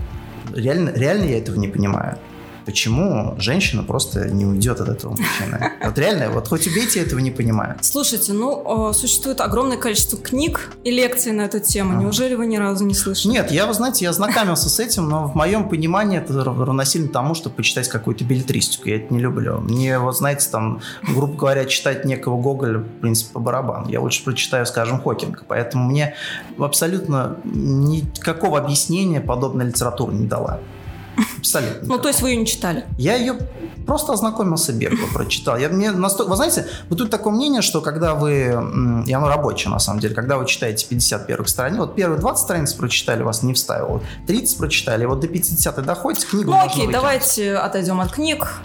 Реально, реально я этого не понимаю почему женщина просто не уйдет от этого мужчины? Вот реально, вот хоть убейте, я этого не понимаю. Слушайте, ну, существует огромное количество книг и лекций на эту тему. А. Неужели вы ни разу не слышали? Нет, я, вы знаете, я знакомился с этим, но в моем понимании это равносильно тому, чтобы почитать какую-то билетристику. Я это не люблю. Мне, вот знаете, там, грубо говоря, читать некого Гоголя, в принципе, по барабану. Я лучше прочитаю, скажем, Хокинга. Поэтому мне абсолютно никакого объяснения подобная литература не дала. Абсолютно. Ну, то есть вы ее не читали? Я ее просто ознакомился бегло, прочитал. Я, мне настолько... Вы знаете, вот тут такое мнение, что когда вы... И оно рабочее, на самом деле. Когда вы читаете 50 первых страниц, вот первые 20 страниц прочитали, вас не вставило. 30 прочитали, вот до 50 доходите, книгу Ну, окей, давайте отойдем от книг.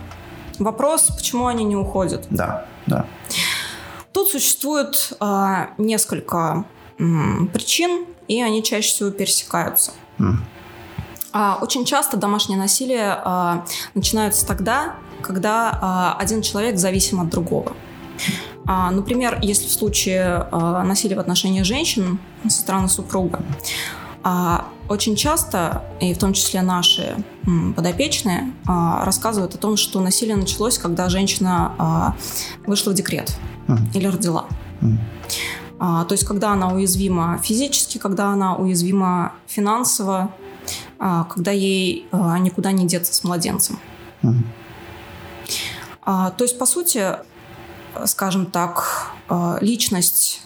Вопрос, почему они не уходят? Да, да. Тут существует а, несколько м, причин, и они чаще всего пересекаются. Mm. А, очень часто домашнее насилие а, начинается тогда, когда а, один человек зависим от другого. Например, если в случае насилия в отношении женщин со стороны супруга, очень часто, и в том числе наши подопечные, рассказывают о том, что насилие началось, когда женщина вышла в декрет или родила. То есть, когда она уязвима физически, когда она уязвима финансово, а, когда ей а, никуда не деться с младенцем. Угу. То есть, по сути, скажем так, личность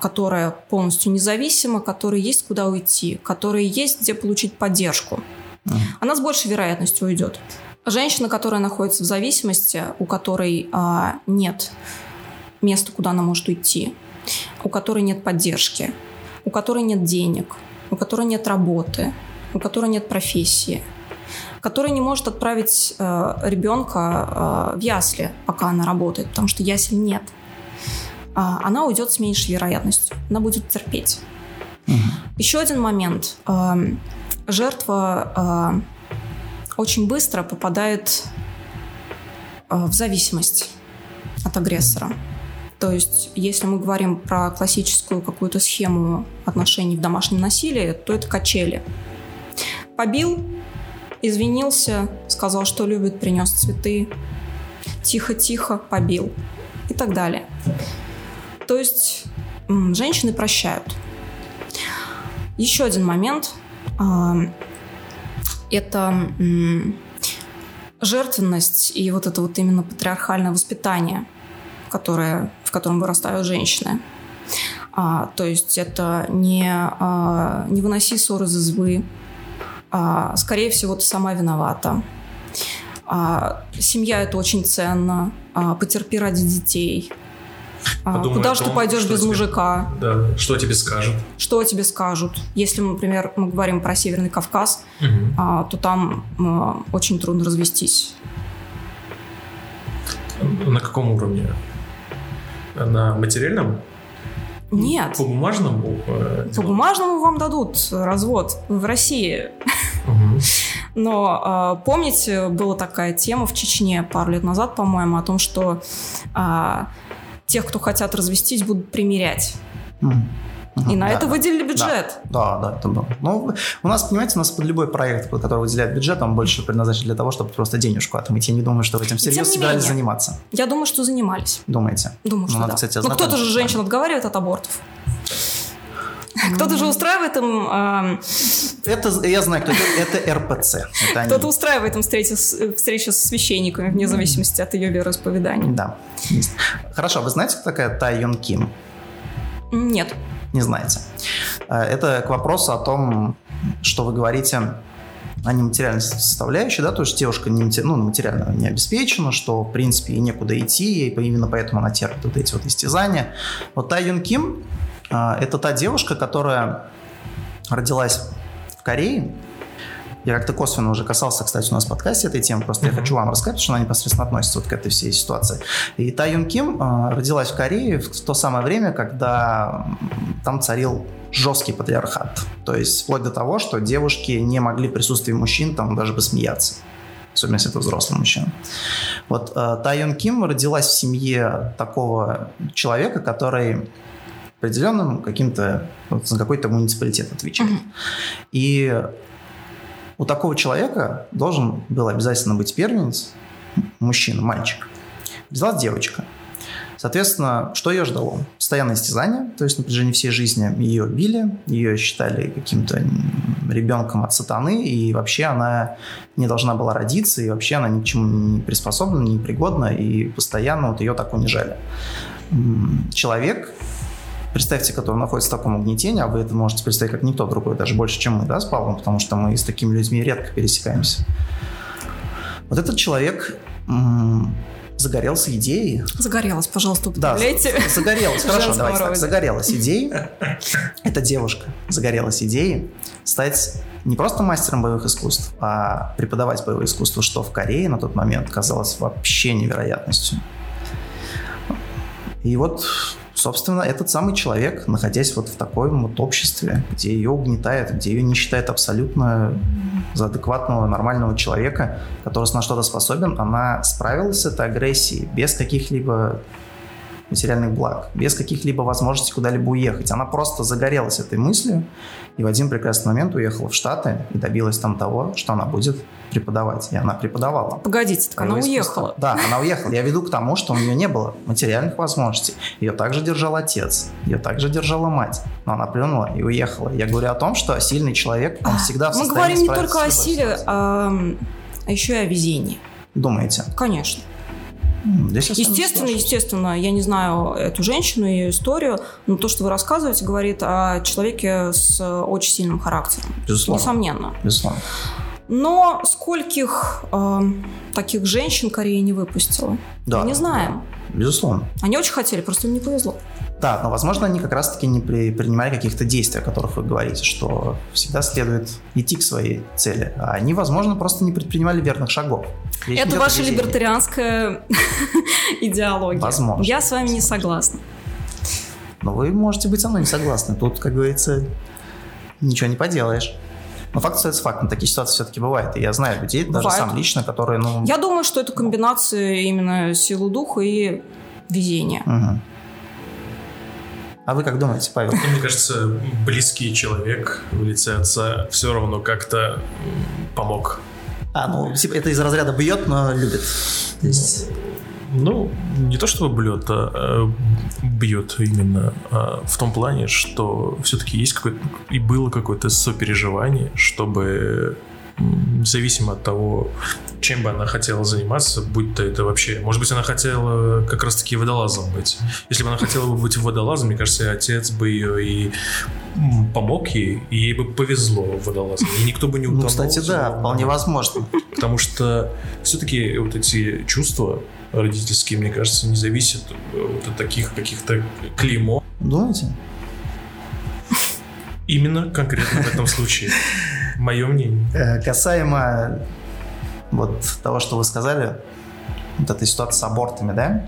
которая полностью независима, которой есть куда уйти, которой есть где получить поддержку, mm. она с большей вероятностью уйдет. Женщина, которая находится в зависимости, у которой а, нет места, куда она может уйти, у которой нет поддержки, у которой нет денег, у которой нет работы, у которой нет профессии, которая не может отправить э, ребенка э, в ясли, пока она работает, потому что ясель нет. Э, она уйдет с меньшей вероятностью, она будет терпеть. Угу. Еще один момент. Э, жертва э, очень быстро попадает э, в зависимость от агрессора. То есть, если мы говорим про классическую какую-то схему отношений в домашнем насилии, то это качели. Побил, извинился, сказал, что любит, принес цветы, тихо-тихо побил и так далее. То есть женщины прощают. Еще один момент а, – это жертвенность и вот это вот именно патриархальное воспитание, которое, в котором вырастают женщины. А, то есть это не, а, не выноси ссоры из избы, а, скорее всего, ты сама виновата. А, семья это очень ценно, а, потерпи ради детей. А, Подумай Куда же ты пойдешь без тебе, мужика? Да, что тебе скажут? Что тебе скажут? Если, например, мы говорим про Северный Кавказ, угу. а, то там а, очень трудно развестись. На каком уровне? На материальном? Нет. По бумажному? Э, По бумажному вам дадут развод в России. Угу. Но э, помните, была такая тема в Чечне пару лет назад, по-моему, о том, что э, тех, кто хотят развестись, будут примерять. И на да, это выделили бюджет. Да, да, да, это было. Ну, у нас, понимаете, у нас под любой проект, под который выделяют бюджет, он больше предназначен для того, чтобы просто денежку отмыть. Я не думаю, что этим всерьез собирались менее, заниматься. Я думаю, что занимались. Думаете? Думаю, ну, что надо, да. Кстати, Но кто-то же женщин отговаривает от абортов. Кто-то же устраивает им... Э... Это, я знаю, кто это. Это РПЦ. Кто-то устраивает им встречи, встречи с священниками, вне зависимости от ее вероисповедания. Да. Хорошо, вы знаете, кто такая Тай Юн Ким? Нет. Не знаете. Э, это к вопросу о том, что вы говорите о нематериальной составляющей, да, то есть девушка не, ну, материально не обеспечена, что, в принципе, ей некуда идти, и именно поэтому она терпит вот эти вот истязания. Вот Тай Юн Ким а, это та девушка, которая родилась в Корее. Я как-то косвенно уже касался, кстати, у нас в подкасте этой темы, просто mm-hmm. я хочу вам рассказать, потому что она непосредственно относится вот к этой всей ситуации. И Та Юн Ким э, родилась в Корее в то самое время, когда там царил жесткий патриархат. То есть вплоть до того, что девушки не могли в присутствии мужчин там даже посмеяться особенно если это взрослый мужчина. Вот э, Та Юн Ким родилась в семье такого человека, который определенным каким-то, вот, за какой-то муниципалитет отвечает. Mm-hmm. И у такого человека должен был обязательно быть первенец, мужчина, мальчик. Взяла девочка. Соответственно, что ее ждало? Постоянное истязание, то есть на протяжении всей жизни ее били, ее считали каким-то ребенком от сатаны, и вообще она не должна была родиться, и вообще она ни к чему не приспособлена, не пригодна, и постоянно вот ее так унижали. Человек представьте, который находится в таком угнетении, а вы это можете представить как никто другой, даже больше, чем мы, да, с Павлом, потому что мы с такими людьми редко пересекаемся. Вот этот человек загорелся идеей. Загорелась, пожалуйста, употребляйте. Да, загорелась, хорошо, давайте так. Загорелась идеей. Эта девушка загорелась идеей стать не просто мастером боевых искусств, а преподавать боевое искусство, что в Корее на тот момент казалось вообще невероятностью. И вот Собственно, этот самый человек, находясь вот в таком вот обществе, где ее угнетает, где ее не считает абсолютно за адекватного, нормального человека, который на что-то способен, она справилась с этой агрессией без каких-либо материальных благ, без каких-либо возможностей куда-либо уехать. Она просто загорелась этой мыслью и в один прекрасный момент уехала в Штаты и добилась там того, что она будет преподавать. И она преподавала. Погодите, так она уехала. Да, она уехала. Я веду к тому, что у нее не было материальных возможностей. Ее также держал отец, ее также держала мать. Но она плюнула и уехала. Я говорю о том, что сильный человек, он всегда в Мы говорим не только о силе, а, а еще и о везении. Думаете? Конечно. Естественно, естественно, я не знаю эту женщину, ее историю, но то, что вы рассказываете, говорит о человеке с очень сильным характером. Безусловно. Несомненно. Безусловно. Но скольких э, таких женщин Корея не выпустила? Да. Мы не знаем. Безусловно. Они очень хотели, просто им не повезло. Да, но, возможно, они как раз-таки не при, принимали каких-то действий, о которых вы говорите, что всегда следует идти к своей цели. А они, возможно, просто не предпринимали верных шагов. Речь Это ваша либертарианская идеология. Возможно. Я с вами не согласна. Но вы можете быть со мной не согласны. Тут, как говорится, ничего не поделаешь. Но факт остается фактом. Такие ситуации все-таки бывают. И я знаю людей, Бывает. даже сам лично, которые, ну... Я думаю, что это комбинация именно силы духа и везения. Угу. А вы как думаете, Павел? Ну, мне кажется, близкий человек в лице отца все равно как-то помог. А, ну, типа, это из разряда бьет, но любит. То есть... Ну, не то чтобы блет, а, а бьет именно а в том плане, что все-таки есть какое-то и было какое-то сопереживание, чтобы независимо от того, чем бы она хотела заниматься, будь то это вообще... Может быть, она хотела как раз-таки водолазом быть. Если бы она хотела бы быть водолазом, мне кажется, отец бы ее и помог ей, и ей бы повезло в водолазом. И никто бы не ну, утонул. Ну, кстати, да, вполне возможно. Потому что все-таки вот эти чувства родительские, мне кажется, не зависят вот от таких каких-то клеймо. Думаете? Именно конкретно в этом случае. Мое мнение. Э, касаемо вот того, что вы сказали, вот этой ситуации с абортами, да?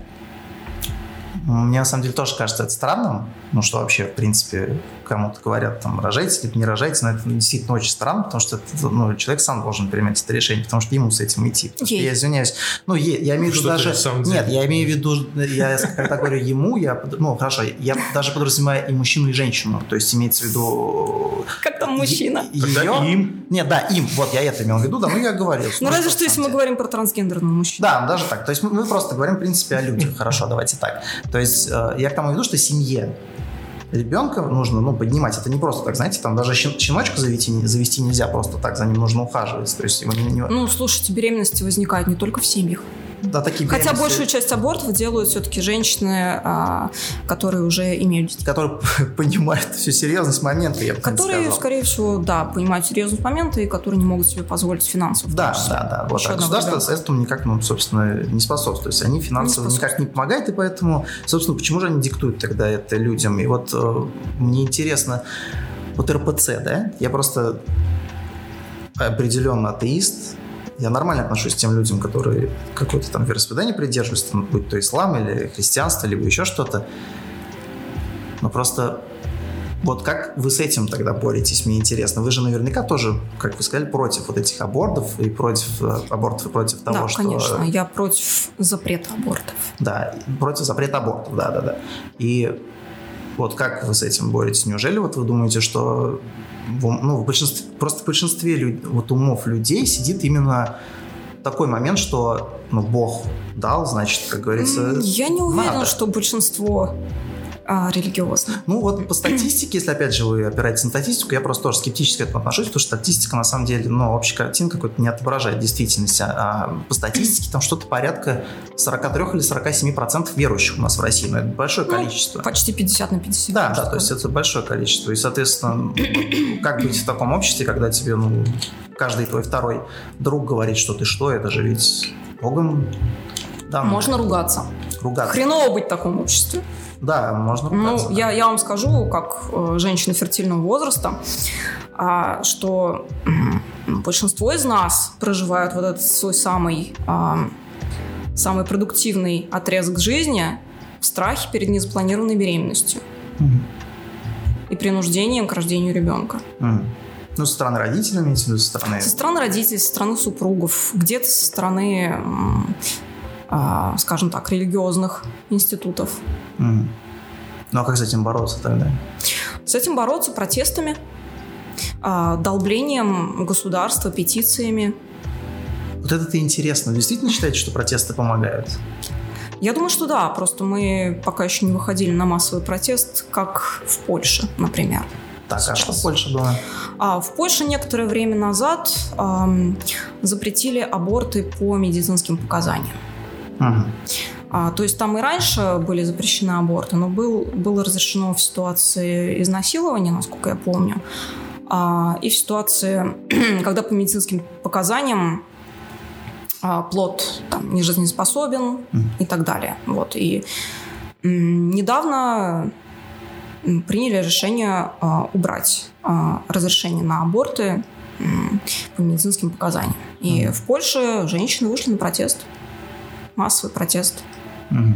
Мне на самом деле тоже кажется это странным, ну что вообще, в принципе, кому-то говорят, там, рожайте, либо не рожайте, но это действительно очень странно, потому что это, ну, человек сам должен принимать это решение, потому что ему с этим идти. Я извиняюсь. Ну, я имею в виду даже... Нет, я имею в виду, я когда говорю ему, я, ну, хорошо, я даже подразумеваю и мужчину, и женщину, то есть имеется в виду... Как там мужчина? Ее... им. Нет, да, им, вот я это имел в виду, да, ну я говорил. Ну, разве что, если мы говорим про трансгендерного мужчину. Да, даже так, то есть мы просто говорим, в принципе, о людях, хорошо, давайте так. То есть э, я к тому веду, что семье ребенка нужно ну, поднимать. Это не просто так, знаете, там даже щеночка завести, завести нельзя просто так, за ним нужно ухаживать. То есть его не, не... Ну, слушайте, беременности возникают не только в семьях да, такие Хотя большую часть абортов делают все-таки женщины, а, которые уже имеют детей. Которые понимают всю серьезность момента, я бы Которые, сказал. скорее всего, да, понимают серьезность момента и которые не могут себе позволить финансово. Да, да, да. Вот. А государство этому никак, ну, собственно, не способствует. То есть они финансово не никак не помогают, и поэтому, собственно, почему же они диктуют тогда это людям? И вот э, мне интересно, вот РПЦ, да, я просто определенно атеист, я нормально отношусь к тем людям, которые какое-то там вероисповедание придерживаются, там, будь то ислам или христианство, либо еще что-то. Но просто вот как вы с этим тогда боретесь, мне интересно. Вы же наверняка тоже, как вы сказали, против вот этих абортов и против э, абортов и против того, да, что... конечно, я против запрета абортов. Да, против запрета абортов, да-да-да. И вот как вы с этим боретесь? Неужели вот вы думаете, что ну, в большинстве, просто в большинстве люд, вот умов людей сидит именно такой момент, что ну, Бог дал, значит, как говорится, Я не уверена, что большинство а, религиозно. Ну вот по статистике, если опять же вы опираетесь на статистику, я просто тоже скептически к этому отношусь, потому что статистика на самом деле, ну, общая картина какой-то не отображает действительность. А, а по статистике там что-то порядка 43 или 47 процентов верующих у нас в России, но это большое ну, количество. Почти 50 на 50. Да, да, то есть это большое количество. И, соответственно, как быть в таком обществе, когда тебе, ну, каждый твой второй друг говорит, что ты что, это же ведь Богом да, Можно ругаться. Ругаться. Хреново быть в таком обществе. Да, можно Ну, я, я вам скажу, как э, женщина фертильного возраста, а, что большинство из нас проживают вот этот свой самый, а, самый продуктивный отрезок жизни в страхе перед незапланированной беременностью угу. и принуждением к рождению ребенка. Угу. Ну, со стороны родителей, имеете в виду, со стороны... Со стороны родителей, со стороны супругов, где-то со стороны скажем так, религиозных институтов. Mm. Ну а как с этим бороться тогда? С этим бороться протестами, а, долблением государства, петициями. Вот это интересно. Действительно считаете, что протесты помогают? Я думаю, что да, просто мы пока еще не выходили на массовый протест, как в Польше, например. Так, сейчас. а что в Польше было? А, в Польше некоторое время назад эм, запретили аборты по медицинским показаниям. А, то есть там и раньше были запрещены аборты, но был, было разрешено в ситуации изнасилования, насколько я помню, а, и в ситуации, когда по медицинским показаниям а, плод там, не жизнеспособен mm. и так далее. Вот. И м, недавно приняли решение а, убрать а, разрешение на аборты м, по медицинским показаниям. И mm. в Польше женщины вышли на протест массовый протест. Угу.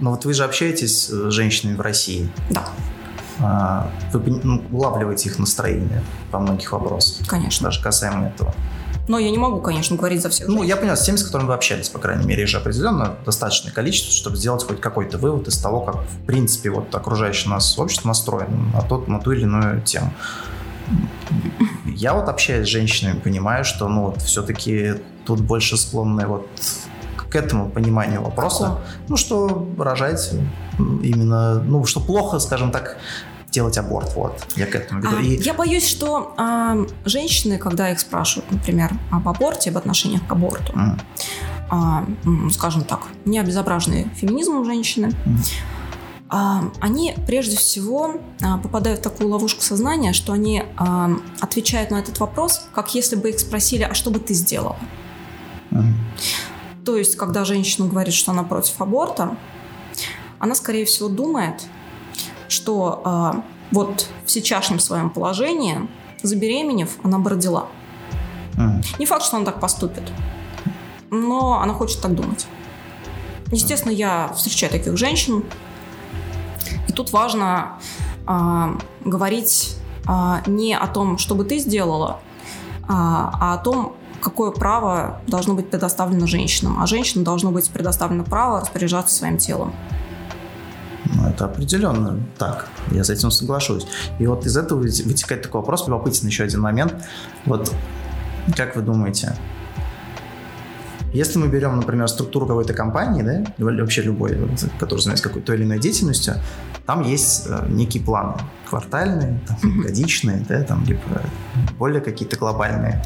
Ну вот вы же общаетесь с женщинами в России. Да. А, вы ну, улавливаете их настроение по многих вопросах. Конечно. Даже касаемо этого. Но я не могу, конечно, говорить за всех. Ну, я понял, с теми, с которыми вы общались, по крайней мере, же определенно достаточное количество, чтобы сделать хоть какой-то вывод из того, как, в принципе, вот окружающее нас общество настроено на, тот, на ту или иную тему. Я вот общаюсь с женщинами, понимаю, что, ну, вот все-таки тут больше склонны вот к этому пониманию вопроса. Ну, что рожать именно, ну, что плохо, скажем так, делать аборт, вот. Я к этому веду. А, И Я боюсь, что а, женщины, когда их спрашивают, например, об аборте, об отношениях к аборту, а, м, скажем так, не обезображенные феминизмом женщины, Мгм. а, они прежде всего а, попадают в такую ловушку сознания, что они а, отвечают на этот вопрос, как если бы их спросили, а что бы ты сделала? М. То есть, когда женщина говорит, что она против аборта, она, скорее всего, думает, что а, вот в сейчасшнем своем положении, забеременев, она бы родила. М. Не факт, что она так поступит, но она хочет так думать. Естественно, я встречаю таких женщин, и тут важно а, говорить а, не о том, что бы ты сделала, а, а о том, какое право должно быть предоставлено женщинам. А женщинам должно быть предоставлено право распоряжаться своим телом. Ну, это определенно так. Я с этим соглашусь. И вот из этого вытекает такой вопрос, любопытный еще один момент. Вот как вы думаете, если мы берем, например, структуру какой-то компании, да, или вообще любой, который занимается какой-то или иной деятельностью, там есть э, некие планы. Квартальные, там, годичные, да, там, либо более какие-то глобальные.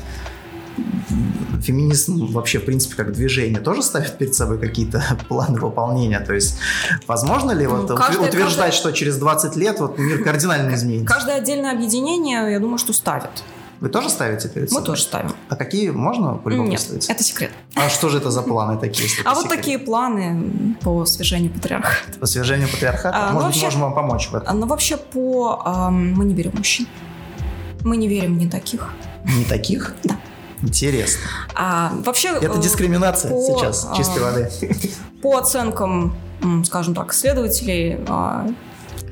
Феминизм вообще, в принципе, как движение тоже ставит перед собой какие-то планы выполнения. То есть, возможно ли вот Ну, каждое- утверждать, каждое- что через 20 лет вот мир кардинально изменится? Каждое отдельное объединение, я думаю, что ставит. Вы тоже ставите перед Мы собой? тоже ставим. А какие можно Нет, полюбопытствовать? это секрет. А что же это за планы такие? А вот такие планы по свержению патриархата. По свержению патриархата? А, ну, Может быть, можем вам помочь в А, этом? Но вообще по... мы не берем мужчин. Мы не верим ни таких. Не таких? Да. Интересно. А вообще... Это э, дискриминация по, сейчас, а, чистой воды. По оценкам, скажем так, исследователей, а,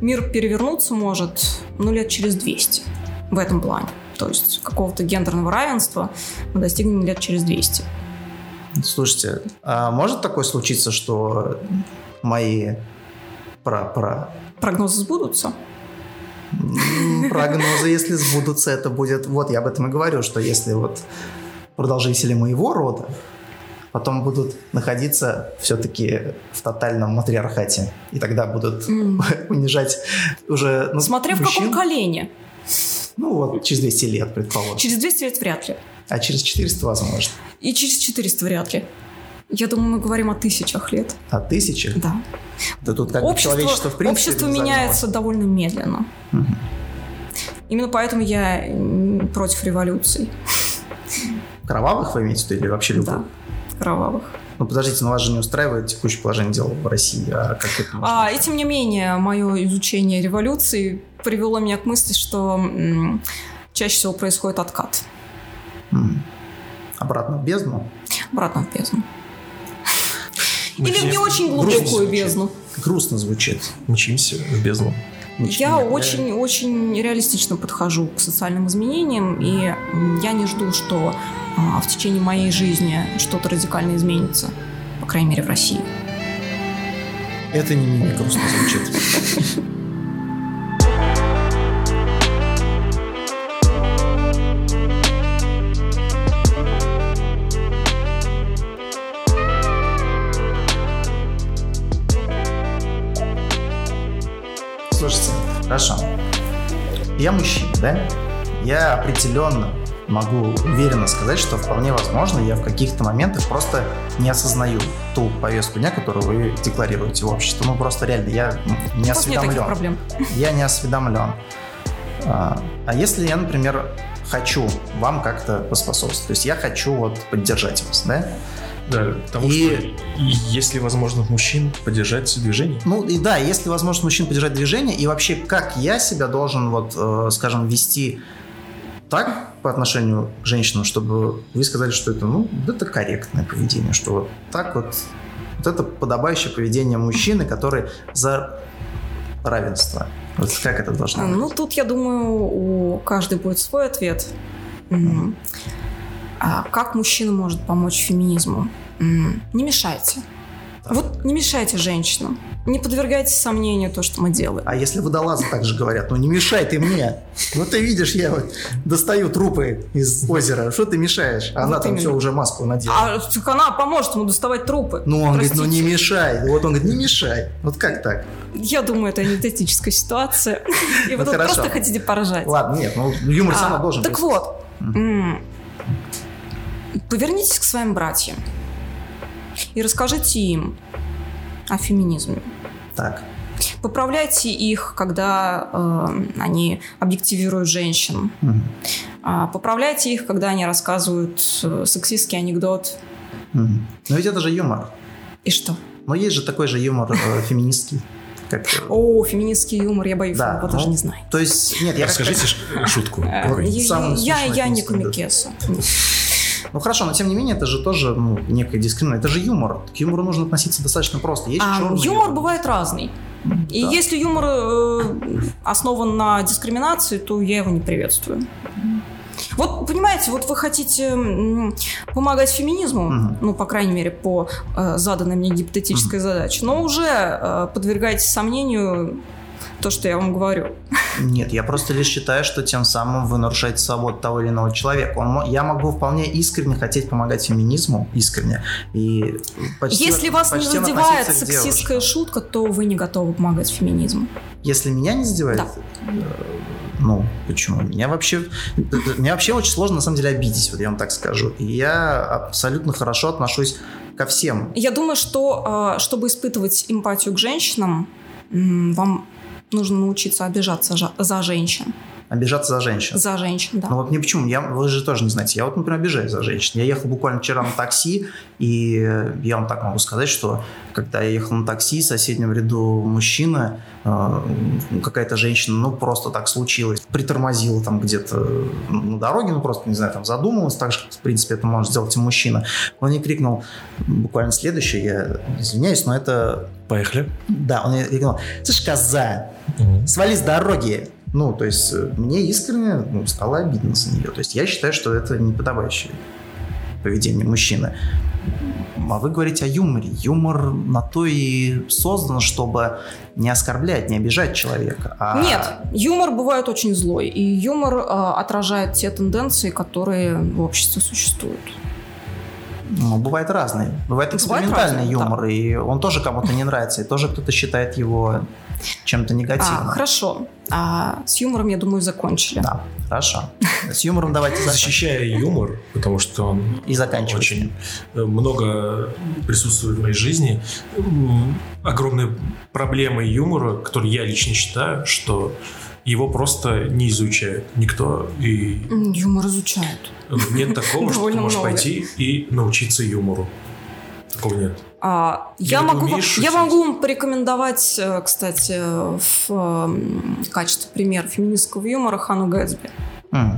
мир перевернуться может, ну, лет через 200 в этом плане. То есть какого-то гендерного равенства мы достигнем лет через 200. Слушайте, а может такое случиться, что мои про, про Прогнозы сбудутся? Прогнозы, если сбудутся, это будет... Вот я об этом и говорю, что если вот продолжители моего рода потом будут находиться все-таки в тотальном матриархате, и тогда будут М. унижать уже... ну, Смотря в мужчин. каком колене. Ну вот, через 200 лет, предположим. Через 200 лет вряд ли. А через 400 возможно. И через 400 вряд ли. Я думаю, мы говорим о тысячах лет. А тысячи? Да. Да тут как общество человечество в принципе... общество меняется довольно медленно. Мгм. Именно поэтому я против революций. Кровавых вы имеете в виду или вообще любых? Да, кровавых. Ну подождите, но вас же не устраивает текущее положение дел в России, а как это можно? А, и тем не менее, мое изучение революции привело меня к мысли, что м, чаще всего происходит откат. М. Обратно в бездну? Обратно в бездну. Или в не очень глубокую бездну. Грустно звучит. Мчимся в бездну. Я Нет, очень-очень реалистично подхожу к социальным изменениям, и я не жду, что а, в течение моей жизни что-то радикально изменится, по крайней мере, в России. Это не менее грустно звучит. Хорошо. Я мужчина, да? Я определенно могу уверенно сказать, что вполне возможно, я в каких-то моментах просто не осознаю ту повестку дня, которую вы декларируете в обществе. Ну, просто реально, я не осведомлен. Я не осведомлен. А а если я, например, хочу вам как-то поспособствовать, то есть я хочу вот поддержать вас, да? Да, потому И- что если возможно мужчин поддержать движение. Ну и да, если возможность мужчин поддержать движение, и вообще как я себя должен, вот, э, скажем, вести так по отношению к женщинам, чтобы вы сказали, что это, ну, это корректное поведение, что вот так вот, вот это подобающее поведение мужчины, который за равенство. Вот как это должно быть? Ну, тут, я думаю, у каждой будет свой ответ. М. А как мужчина может помочь феминизму? Не мешайте. Вот не мешайте женщинам. Не подвергайте сомнению то, что мы делаем. А если водолазы так же говорят, ну не мешай ты мне. Вот ты видишь, я вот достаю трупы из озера, что ты мешаешь? А она Вот там именно. все уже маску надела. А так она поможет ему доставать трупы. Ну, он говорит, ну Простите. не мешай. Вот он говорит, не мешай. Вот как так? Я думаю, это анекдотическая ситуация. И Ну, вы тут просто хотите поражать. Ладно, нет, ну юмор все равно А, должен Так быть. вот, м, повернитесь к своим братьям и расскажите им о феминизме. Так. Поправляйте их, когда э, они объективируют женщин. Мгм. А, Поправляйте их, когда они рассказывают э, сексистский анекдот. Мгм. Но ведь это же юмор. И что? Но есть же такой же юмор э, феминистский. Как, э, О, феминистский юмор, я боюсь, Да, его даже ну, не знаю. То есть, нет, я как- Расскажите ш- шутку. Э. Я, я- я не комикеса. Ну хорошо, но тем не менее, это же тоже ну, некая дискриминация. Это же юмор. К юмору нужно относиться достаточно просто. Есть А, черный юмор бывает разный. И Да. если юмор э, основан на дискриминации, то я его не приветствую. Вот, понимаете, вот вы хотите помогать феминизму, Мгм. ну, по крайней мере, по э, заданной мне гипотетической задаче, но уже э, подвергаете сомнению то, что я вам говорю. Нет, я просто лишь считаю, что тем самым вы нарушаете свободу того или иного человека. Он я могу вполне искренне хотеть помогать феминизму, искренне, и почти, Если вас не почти задевает относиться к сексистская шутка, то вы не готовы помогать феминизму. Если меня не задевает, Да. э, ну, почему? Меня вообще, меня вообще очень сложно, на самом деле, обидеть, вот я вам так скажу. И я абсолютно хорошо отношусь ко всем. Я думаю, что э, чтобы испытывать эмпатию к женщинам, вам нужно научиться обижаться жа- за женщин. Обижаться за женщин. За женщин, да. Ну вот мне почему? Я, вы же тоже не знаете. Я вот, например, обижаюсь за женщин. Я ехал буквально вчера на такси, и э, я вам так могу сказать, что когда я ехал на такси, в соседнем ряду мужчина, э, какая-то женщина, ну просто так случилось, притормозила там где-то на дороге, ну просто, не знаю, там задумалась, так же, как, в принципе, это может сделать и мужчина. Он не крикнул буквально следующее, я извиняюсь, но это... Поехали. Да, он ей крикнул, слышь, коза, свали с дороги. Ну, то есть, э, мне искренне ну, стало обидно за нее. То есть, я считаю, что это неподобающее поведение мужчины. А вы говорите о юморе. Юмор на то и создан, чтобы не оскорблять, не обижать человека. а- Нет, юмор бывает очень злой, и юмор э, отражает те тенденции, которые в обществе существуют. Ну, бывает разный. Бывает экспериментальный разный, юмор, и он тоже кому-то не нравится, и тоже кто-то считает его чем-то А, негативным. хорошо. А, с юмором, я думаю, закончили. Да, хорошо. С юмором давайте закончим. Защищая юмор, потому что он И очень э, много присутствует в моей жизни. Огромная проблема юмора, которую я лично считаю, что его просто не изучает никто. И Юмор изучают. нет такого, что ты можешь много. пойти и научиться юмору. Такого нет. А, я, могу, я шутить? могу вам порекомендовать, э, кстати, в качестве примера феминистского юмора Хану Гэтсби. М.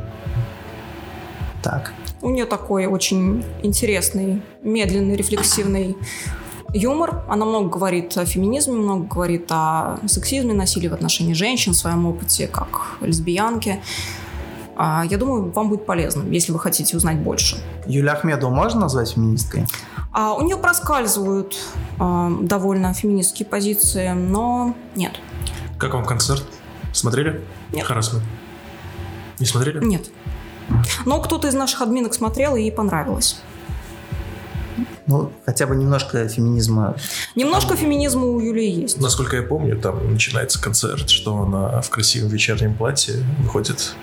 Так. У нее такой очень интересный, медленный, рефлексивный юмор. Она много говорит о феминизме, много говорит о сексизме, насилии в отношении женщин, в своем опыте как лесбиянки. А, Я думаю, вам будет полезно, если вы хотите узнать больше. Юлия Ахмедову можно назвать феминисткой? А у нее проскальзывают а, довольно феминистские позиции, но нет. Как вам концерт? Смотрели? Нет. Харасмент. Не смотрели? Нет. Но кто-то из наших админок смотрел и ей понравилось. Ну, хотя бы немножко феминизма. Немножко феминизма у Юлии есть. Насколько я помню, там начинается концерт, что она в красивом вечернем платье выходит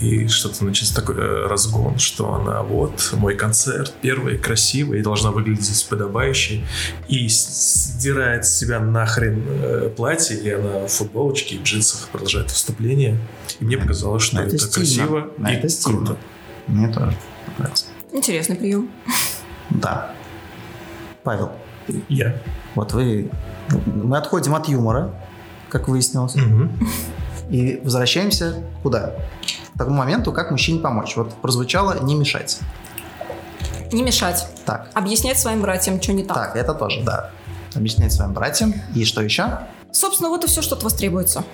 и что-то начинается такой э, разгон, что она вот мой концерт первый красивый и должна выглядеть подобающей и сдирает с себя нахрен э, платье и она в футболочке и джинсах продолжает выступление и мне показалось, что Ну, это, это стильно. красиво Ну, и это стильно. круто. Мне тоже нравится. Интересный прием. Да. Павел, Я. вот вы... Мы отходим от юмора, как выяснилось, Мгм. и возвращаемся куда? Тому моменту, как мужчине помочь. Вот прозвучало «не мешать». Не мешать. Так, Объяснять своим братьям, что не так. так, это тоже, да. Объяснять своим братьям. И что еще? Собственно, вот и все, что от вас требуется.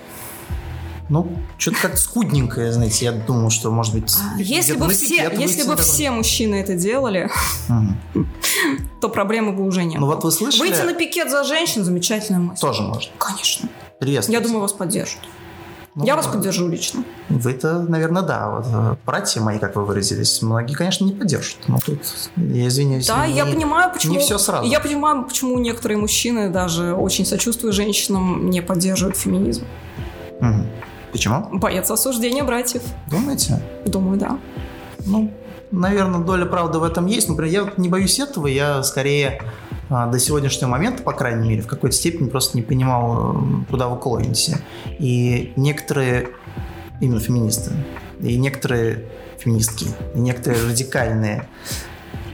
Ну, что-то как скудненькое, знаете, я думал, что, может быть... А, если бы, все, если бы все мужчины это делали, угу. то проблемы бы уже не было. Ну вот вы слышали... Выйти на пикет за женщин – замечательная мысль. Тоже можно. Конечно. Приветствую. Я думаю, вас поддержат. Ну, Я вас поддержу лично. Вы-то, наверное, да. Вот, э, братья мои, как вы выразились, многие, конечно, не поддержат. Но тут, я извиняюсь, Да, не, я понимаю, почему... Не все сразу. Я понимаю, почему некоторые мужчины, даже очень сочувствуя женщинам, не поддерживают феминизм. Угу. Почему? Боятся осуждения братьев. Думаете? Думаю, да. Ну, наверное, доля правды в этом есть. Например, я не боюсь этого, я скорее до сегодняшнего момента, по крайней мере, в какой-то степени просто не понимал, куда вы клоните. И некоторые, именно феминисты, и некоторые феминистки, и некоторые радикальные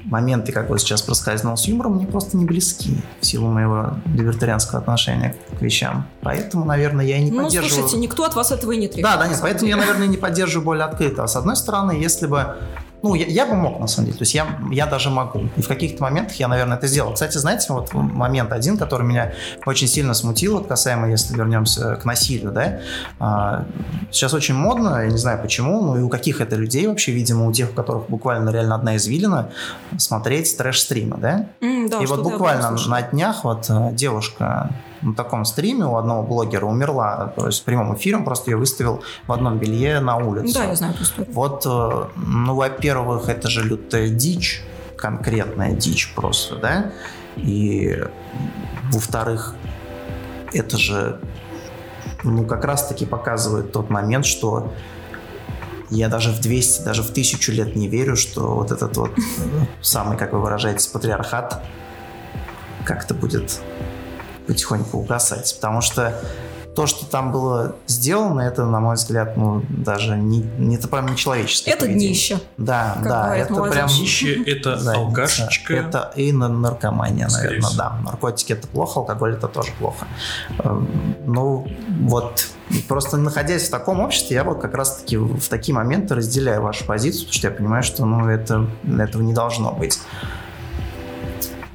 моменты, как вот сейчас проскользнул с юмором, мне просто не близки в силу моего либертарианского отношения к вещам. Поэтому, наверное, я и не ну, поддерживаю... Ну, слушайте, никто от вас этого и не требует. Да, да, нет, поэтому я, наверное, не поддерживаю более открыто. А с одной стороны, если бы ну, я, я бы мог, на самом деле. То есть я, я даже могу. И в каких-то моментах я, наверное, это сделал. Кстати, знаете, вот момент один, который меня очень сильно смутил, вот касаемо, если вернемся к насилию, да. А, сейчас очень модно, я не знаю почему, ну и у каких это людей вообще, видимо, у тех, у которых буквально реально одна извилина, смотреть трэш-стримы, да? Mm, да и вот буквально на днях вот э, девушка на таком стриме у одного блогера умерла, то есть прямым эфиром просто ее выставил в одном белье на улицу. Да, я знаю эту историю. Вот, э, ну, во-первых, это же лютая дичь, конкретная дичь просто, да, и во-вторых, это же, ну, как раз-таки показывает тот момент, что я даже в 200, даже в тысячу лет не верю, что вот этот вот самый, как вы выражаетесь, патриархат как-то будет потихоньку угасать, потому что то, что там было сделано, это, на мой взгляд, ну, даже не, не это прям нечеловеческое Это поведение. днище. Да, да, это молодежь. прям... Днище — это да, алкашечка. Это и наркомания, наверное, да. Наркотики — это плохо, алкоголь — это тоже плохо. Эм, ну, вот Просто находясь в таком обществе, я вот как раз-таки в такие моменты разделяю вашу позицию, потому что я понимаю, что ну, это, этого не должно быть.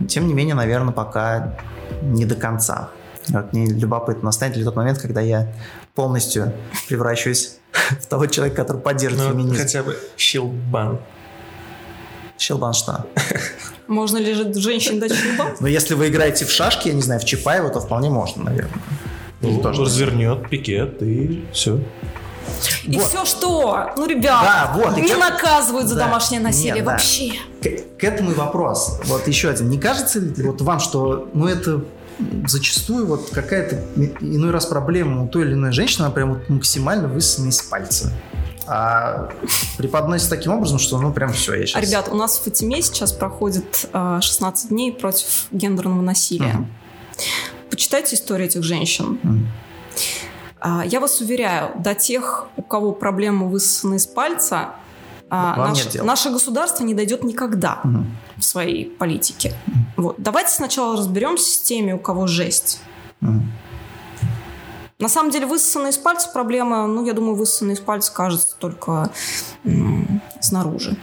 Тем не менее, наверное, пока не до конца. Вот мне любопытно, настанет ли тот момент, когда я полностью превращусь в того человека, который поддерживает ну, феминизм. Хотя бы щелбан. Щелбан что? Можно ли же женщин дать щелбан? Ну, если вы играете в шашки, я не знаю, в Чапаева, то вполне можно, наверное. Ну, развернет пикет и все. И вот. все что? Ну, ребят, да, вот, не к... наказывают за да, домашнее насилие нет, вообще. Да. К, к этому и вопрос. Вот еще один. Не кажется ли вот вам, что ну это зачастую вот какая-то иной раз проблема у той или иной женщины, она прям вот максимально высосана из пальца? а преподносится таким образом, что ну прям все, я сейчас... Ребят, у нас в Фатиме сейчас проходит 16 а, дней против гендерного насилия. Угу. Почитайте историю этих женщин. Угу. А, я вас уверяю, до тех, у кого проблемы высосаны из пальца, а, наш, наше государство не дойдет никогда угу. в своей политике. Угу. Вот. Давайте сначала разберемся с теми, у кого жесть. Угу. На самом деле высосанные из пальца проблема, ну, я думаю, высосанные из пальца кажется только м- снаружи.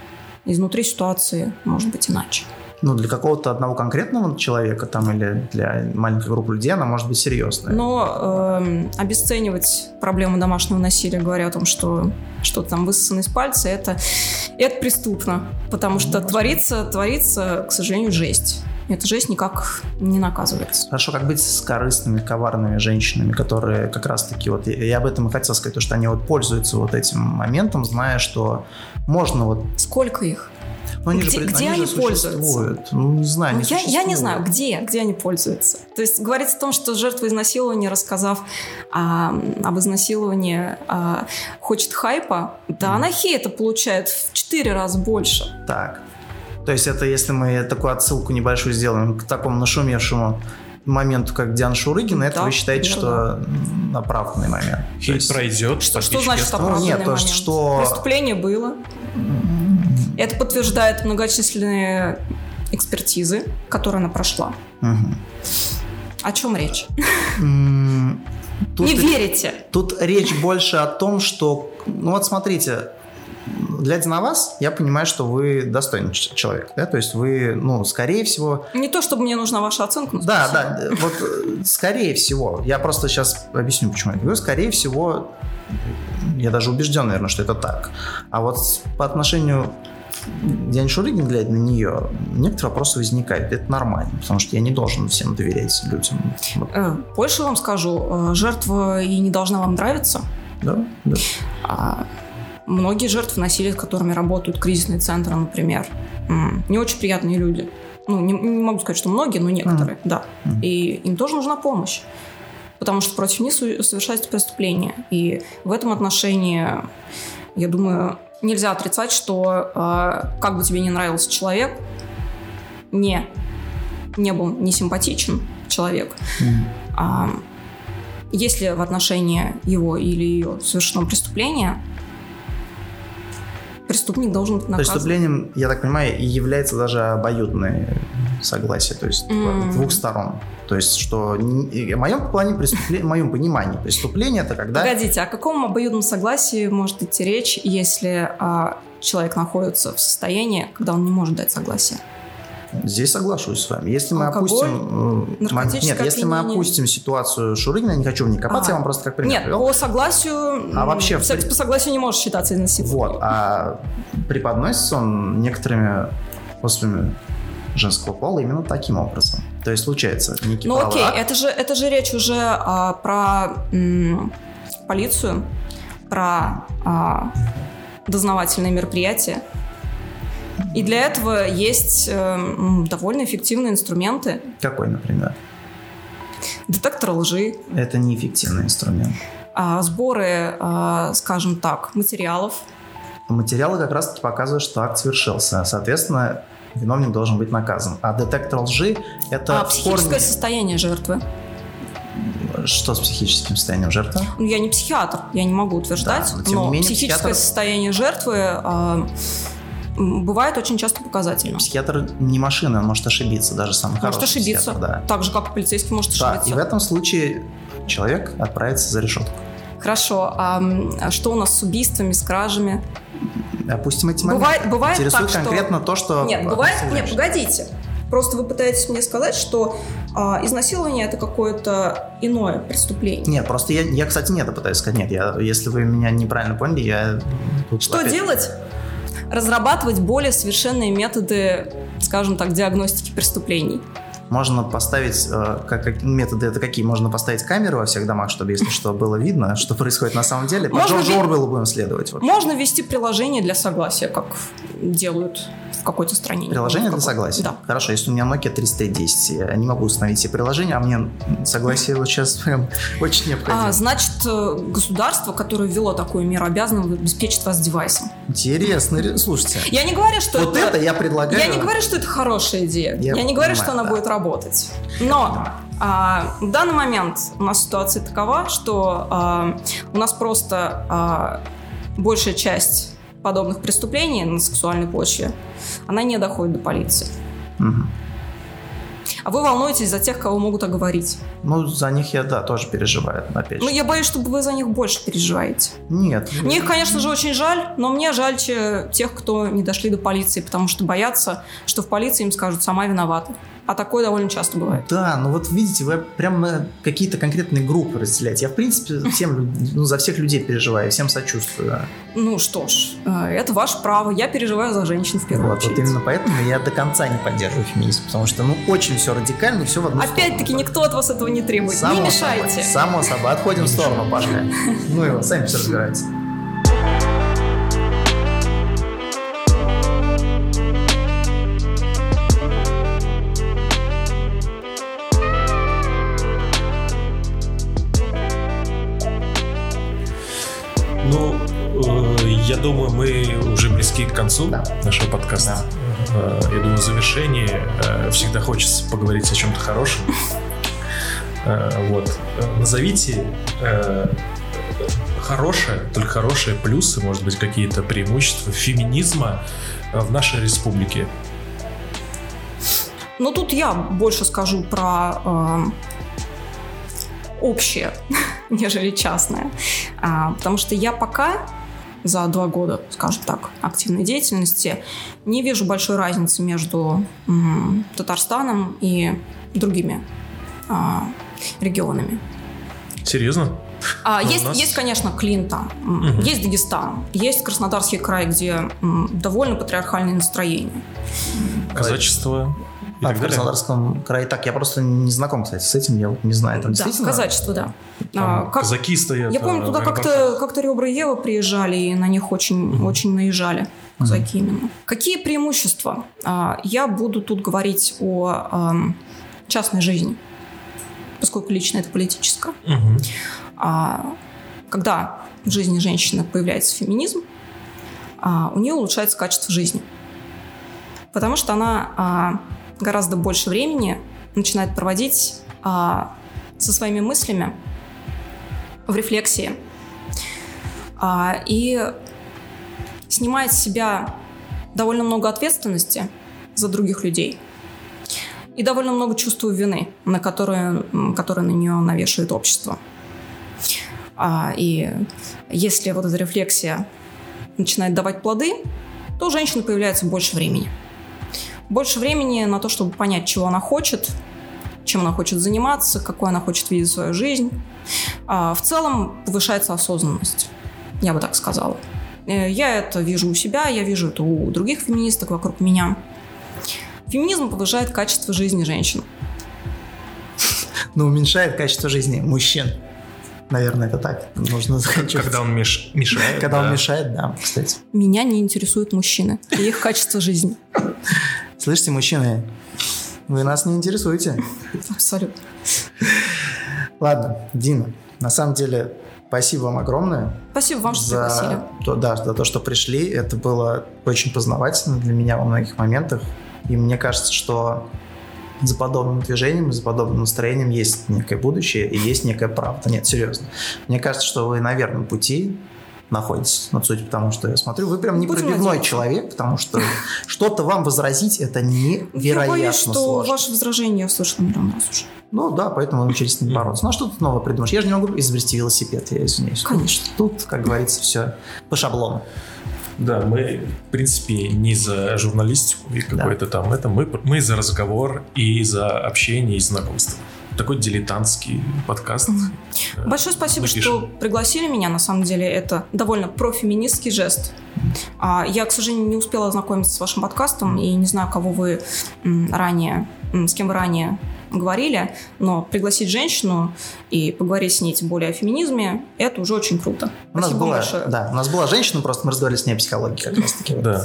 Изнутри ситуации может быть иначе ну, для какого-то одного конкретного человека там или для маленькой группы людей она может быть серьезная. Но э, обесценивать проблему домашнего насилия, говоря о том, что что-то там высосано из пальца, это, это преступно, потому что ну, творится, творится, к сожалению, жесть. Эта жесть никак не наказывается. Хорошо, как быть с корыстными, коварными женщинами, которые как раз-таки, вот я об этом и хотел сказать, то, что они вот пользуются вот этим моментом, зная, что можно вот... Сколько их? Но они где, же, где они, они пользуются? Ну, не знаю, ну, я, я не знаю, где, где они пользуются. То есть говорится о том, что жертва изнасилования, рассказав а, об изнасиловании, а, хочет хайпа. Да, mm. она хейта получает в 4 раза больше. Так. То есть это если мы такую отсылку небольшую сделаем к такому нашумевшему моменту, как Диана Шурыгина, это да, вы считаете, что да. оправданный момент? Хейт есть... пройдет. Что, что значит оправданный ну, нет, момент? То, что... Преступление было. Это подтверждает многочисленные экспертизы, которые она прошла. Угу. О чем речь? Тут, Не верите? Тут речь больше о том, что... Ну вот смотрите, глядя на вас, я понимаю, что вы достойный человек, да, то есть вы, ну, скорее всего... Не то, чтобы мне нужна ваша оценка. Но да, да, вот скорее всего, я просто сейчас объясню, почему я говорю, скорее всего, я даже убежден, наверное, что это так. А вот по отношению Диане Шурыгин, глядя на нее, некоторые вопросы возникают. Это нормально, потому что я не должен всем доверять людям. Э, Больше вам скажу, э, жертва и не должна вам нравиться. Да, да. А многие жертвы насилия, с которыми работают кризисные центры, например, не очень приятные люди. Ну, не, не могу сказать, что многие, но некоторые, да. Мгм. И им тоже нужна помощь. Потому что против них совершается преступление. И в этом отношении, я думаю, нельзя отрицать, что э, как бы тебе не нравился человек, не, не был не симпатичен человек, Мгм. а, если в отношении его или ее совершено преступление, преступник должен быть наказан. Преступлением, я так понимаю, и является даже обоюдное согласие, то есть М. двух сторон. То есть, что в моем плане преступление, в моем понимании преступление это когда Погодите, о каком обоюдном согласии может идти речь, если а, человек находится в состоянии, когда он не может дать согласие? Здесь соглашусь с вами. Если мы Алкоголь, опустим... Нет, если мы опустим ситуацию Шурыгина, я не хочу в ней копаться, Ага. я вам просто как пример Нет, привел. по согласию... А вообще, Секс по согласию не может считаться изнасилованием. Вот, а преподносится он некоторыми особями женского пола именно таким образом. То есть случается некий Ну окей, акт. это же, это же речь уже а, про м, полицию, про а, дознавательные мероприятия. И для этого есть э, довольно эффективные инструменты. Какой, например? Детектор лжи, Это неэффективный инструмент. а, сборы, а, скажем так, материалов. Материалы как раз-таки показывают, что акт совершился. Соответственно, виновник должен быть наказан. А детектор лжи – это а психическое форме- состояние жертвы. Что с психическим состоянием жертвы? Ну, я не психиатр, я не могу утверждать, Да, но тем не менее психическое психиатр- состояние жертвы м, бывает очень часто показательным. Психиатр не машина, он может ошибиться, даже самый Может хороший ошибиться. да. Так же, как и полицейский может Да, ошибиться. и в этом случае человек отправится за решетку. Хорошо, а а что у нас с убийствами, с кражами? Опустим эти Бывает- моменты. бывает Интересует так, что- конкретно то, что... Нет, бывает... Нет, погодите. Просто вы пытаетесь мне сказать, что а, изнасилование это какое-то иное преступление. Нет, просто я, я, кстати, не это пытаюсь сказать. Нет, я, если вы меня неправильно поняли, я... тут Что опять- делать? Разрабатывать более совершенные методы, скажем так, диагностики преступлений. Можно поставить, э, как, как- методы это какие? Можно поставить камеры во всех домах, чтобы, если что, было видно, что происходит на самом деле. По Можно Джорджу ви- Орвеллу будем следовать. вообще. Можно ввести приложение для согласия, как делают в какой-то стране. не Приложение помню, для согласия? Да. Хорошо, если у меня Nokia 310, я не могу установить все приложения, а мне согласие вот сейчас прям очень необходимо. А, значит, э, государство, которое ввело такую меру, обязано обеспечить вас девайсом. Интересно. ре- Слушайте, Я не говорю, что вот это я предлагаю... Я не говорю, что это хорошая идея. Я Я, не говорю, понимаю, что она да. будет работать. Но а, в данный момент у нас ситуация такова, что а, у нас просто а, большая часть подобных преступлений на сексуальной почве, она не доходит до полиции. Мгм. А вы волнуетесь за тех, кого могут оговорить. Ну, за них я, да, тоже переживаю, опять же. Ну, я боюсь, что вы за них больше переживаете. Нет. Мне их, конечно же, очень жаль, но мне жальче тех, кто не дошли до полиции, потому что боятся, что в полиции им скажут «сама виновата». А такое довольно часто бывает. Да, ну вот видите, вы прям на какие-то конкретные группы разделяете. Я, в принципе, всем, ну, за всех людей переживаю, всем сочувствую. Ну что ж, э, это ваше право. Я переживаю за женщин в первую Вот, вот очередь. именно поэтому я до конца не поддерживаю феминизм, потому что, ну, очень все радикально, все в одну Опять-таки никто от вас этого не требует. Само не собой, мешайте. само собой. Отходим в сторону, Пашка. Ну его, сами все разбираются. Концу Да. нашего подкаста. Э, Я думаю, в завершении э, всегда хочется поговорить о чем-то хорошем. Э, Вот. Назовите хорошее, только хорошие плюсы, может быть, какие-то преимущества феминизма в нашей республике. Но тут я больше скажу про э, общее, нежели частное. А, потому что я пока за два года, скажем так, активной деятельности не вижу большой разницы между м, Татарстаном и другими а, регионами. Серьезно? А, есть, нас... есть, конечно, Клинта, угу. есть Дагестан, есть Краснодарский край, где м, довольно патриархальное настроение. Казачество. А, в Краснодарском крае. Так, я просто не знаком, кстати, с этим, я не знаю. Там да, казачество, да. а, как... Казаки стоят. Я помню, туда как-то как Ребра и Ева приезжали, и на них очень, угу. очень наезжали. Казаки угу. именно. Какие преимущества? А, я буду тут говорить о а, частной жизни, поскольку лично это политическое. Угу. А, когда в жизни женщины появляется феминизм, а, у нее улучшается качество жизни. Потому что она а, гораздо больше времени начинает проводить а, со своими мыслями в рефлексии а, и снимает с себя довольно много ответственности за других людей и довольно много чувства вины, на которые, которые на нее навешивает общество. А, и если вот эта рефлексия начинает давать плоды, то у женщины появляется больше времени – больше времени на то, чтобы понять, чего она хочет, чем она хочет заниматься, какой она хочет видеть свою жизнь. А в целом повышается осознанность, я бы так сказала. Э, я это вижу у себя, я вижу это у других феминисток вокруг меня. Феминизм повышает качество жизни женщин. Но уменьшает качество жизни мужчин. Наверное, это так нужно заканчивать. Когда он меш... мешает. Когда да. он мешает, да, кстати. Меня не интересуют мужчины и их качество жизни. Слышите, мужчины, вы нас не интересуете. Абсолютно. Ладно, Дина, на самом деле, спасибо вам огромное. Спасибо вам, что за пригласили. То, да, за то, что пришли. Это было очень познавательно для меня во многих моментах. И мне кажется, что за подобным движением, за подобным настроением есть некое будущее и есть некая правда. Нет, серьезно. Мне кажется, что вы на верном пути находитесь. Ну, судя по тому, что я смотрю, вы прям непробивной человек, потому что что-то вам возразить это невероятно боюсь, что сложно. ваше возражение я услышала миллион раз уже. Ну да, поэтому мы научились ним бороться. Ну а что тут новое придумаешь? Я же не могу изобрести велосипед, я извиняюсь. Конечно. Тут, как говорится, все по шаблону. Да, мы, в принципе, не за журналистику и какой-то да. там это, мы, мы за разговор и за общение и знакомство такой дилетантский подкаст. Угу. Большое спасибо, что пригласили меня. На самом деле это довольно профеминистский жест. А, я, к сожалению, не успела ознакомиться с вашим подкастом и не знаю, кого вы ранее, с кем вы ранее говорили, но пригласить женщину и поговорить с ней тем более о феминизме, это уже очень круто. У нас, была, большое. да, у нас была женщина, просто мы разговаривали с ней о психологии как раз таки. Да.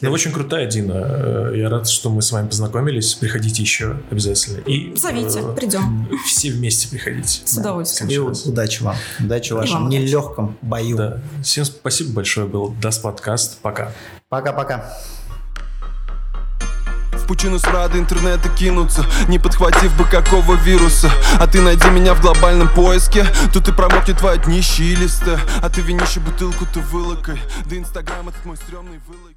Ну, очень крутая, Дина. Э, я рад, что мы с вами познакомились. Приходите еще обязательно. И, Зовите, э, придем. Все вместе приходите. С удовольствием. И удачи вам. Удачи в вашем нелегком бою. Да. Всем спасибо большое. Был Dast подкаст. Пока. Пока-пока пучину смрада интернета кинуться Не подхватив бы какого вируса. А ты найди меня в глобальном поиске. Тут и промокнет твоя днище и листы. А ты винишь бутылку ты вылокай Да инстаграм этот мой стрёмный вылок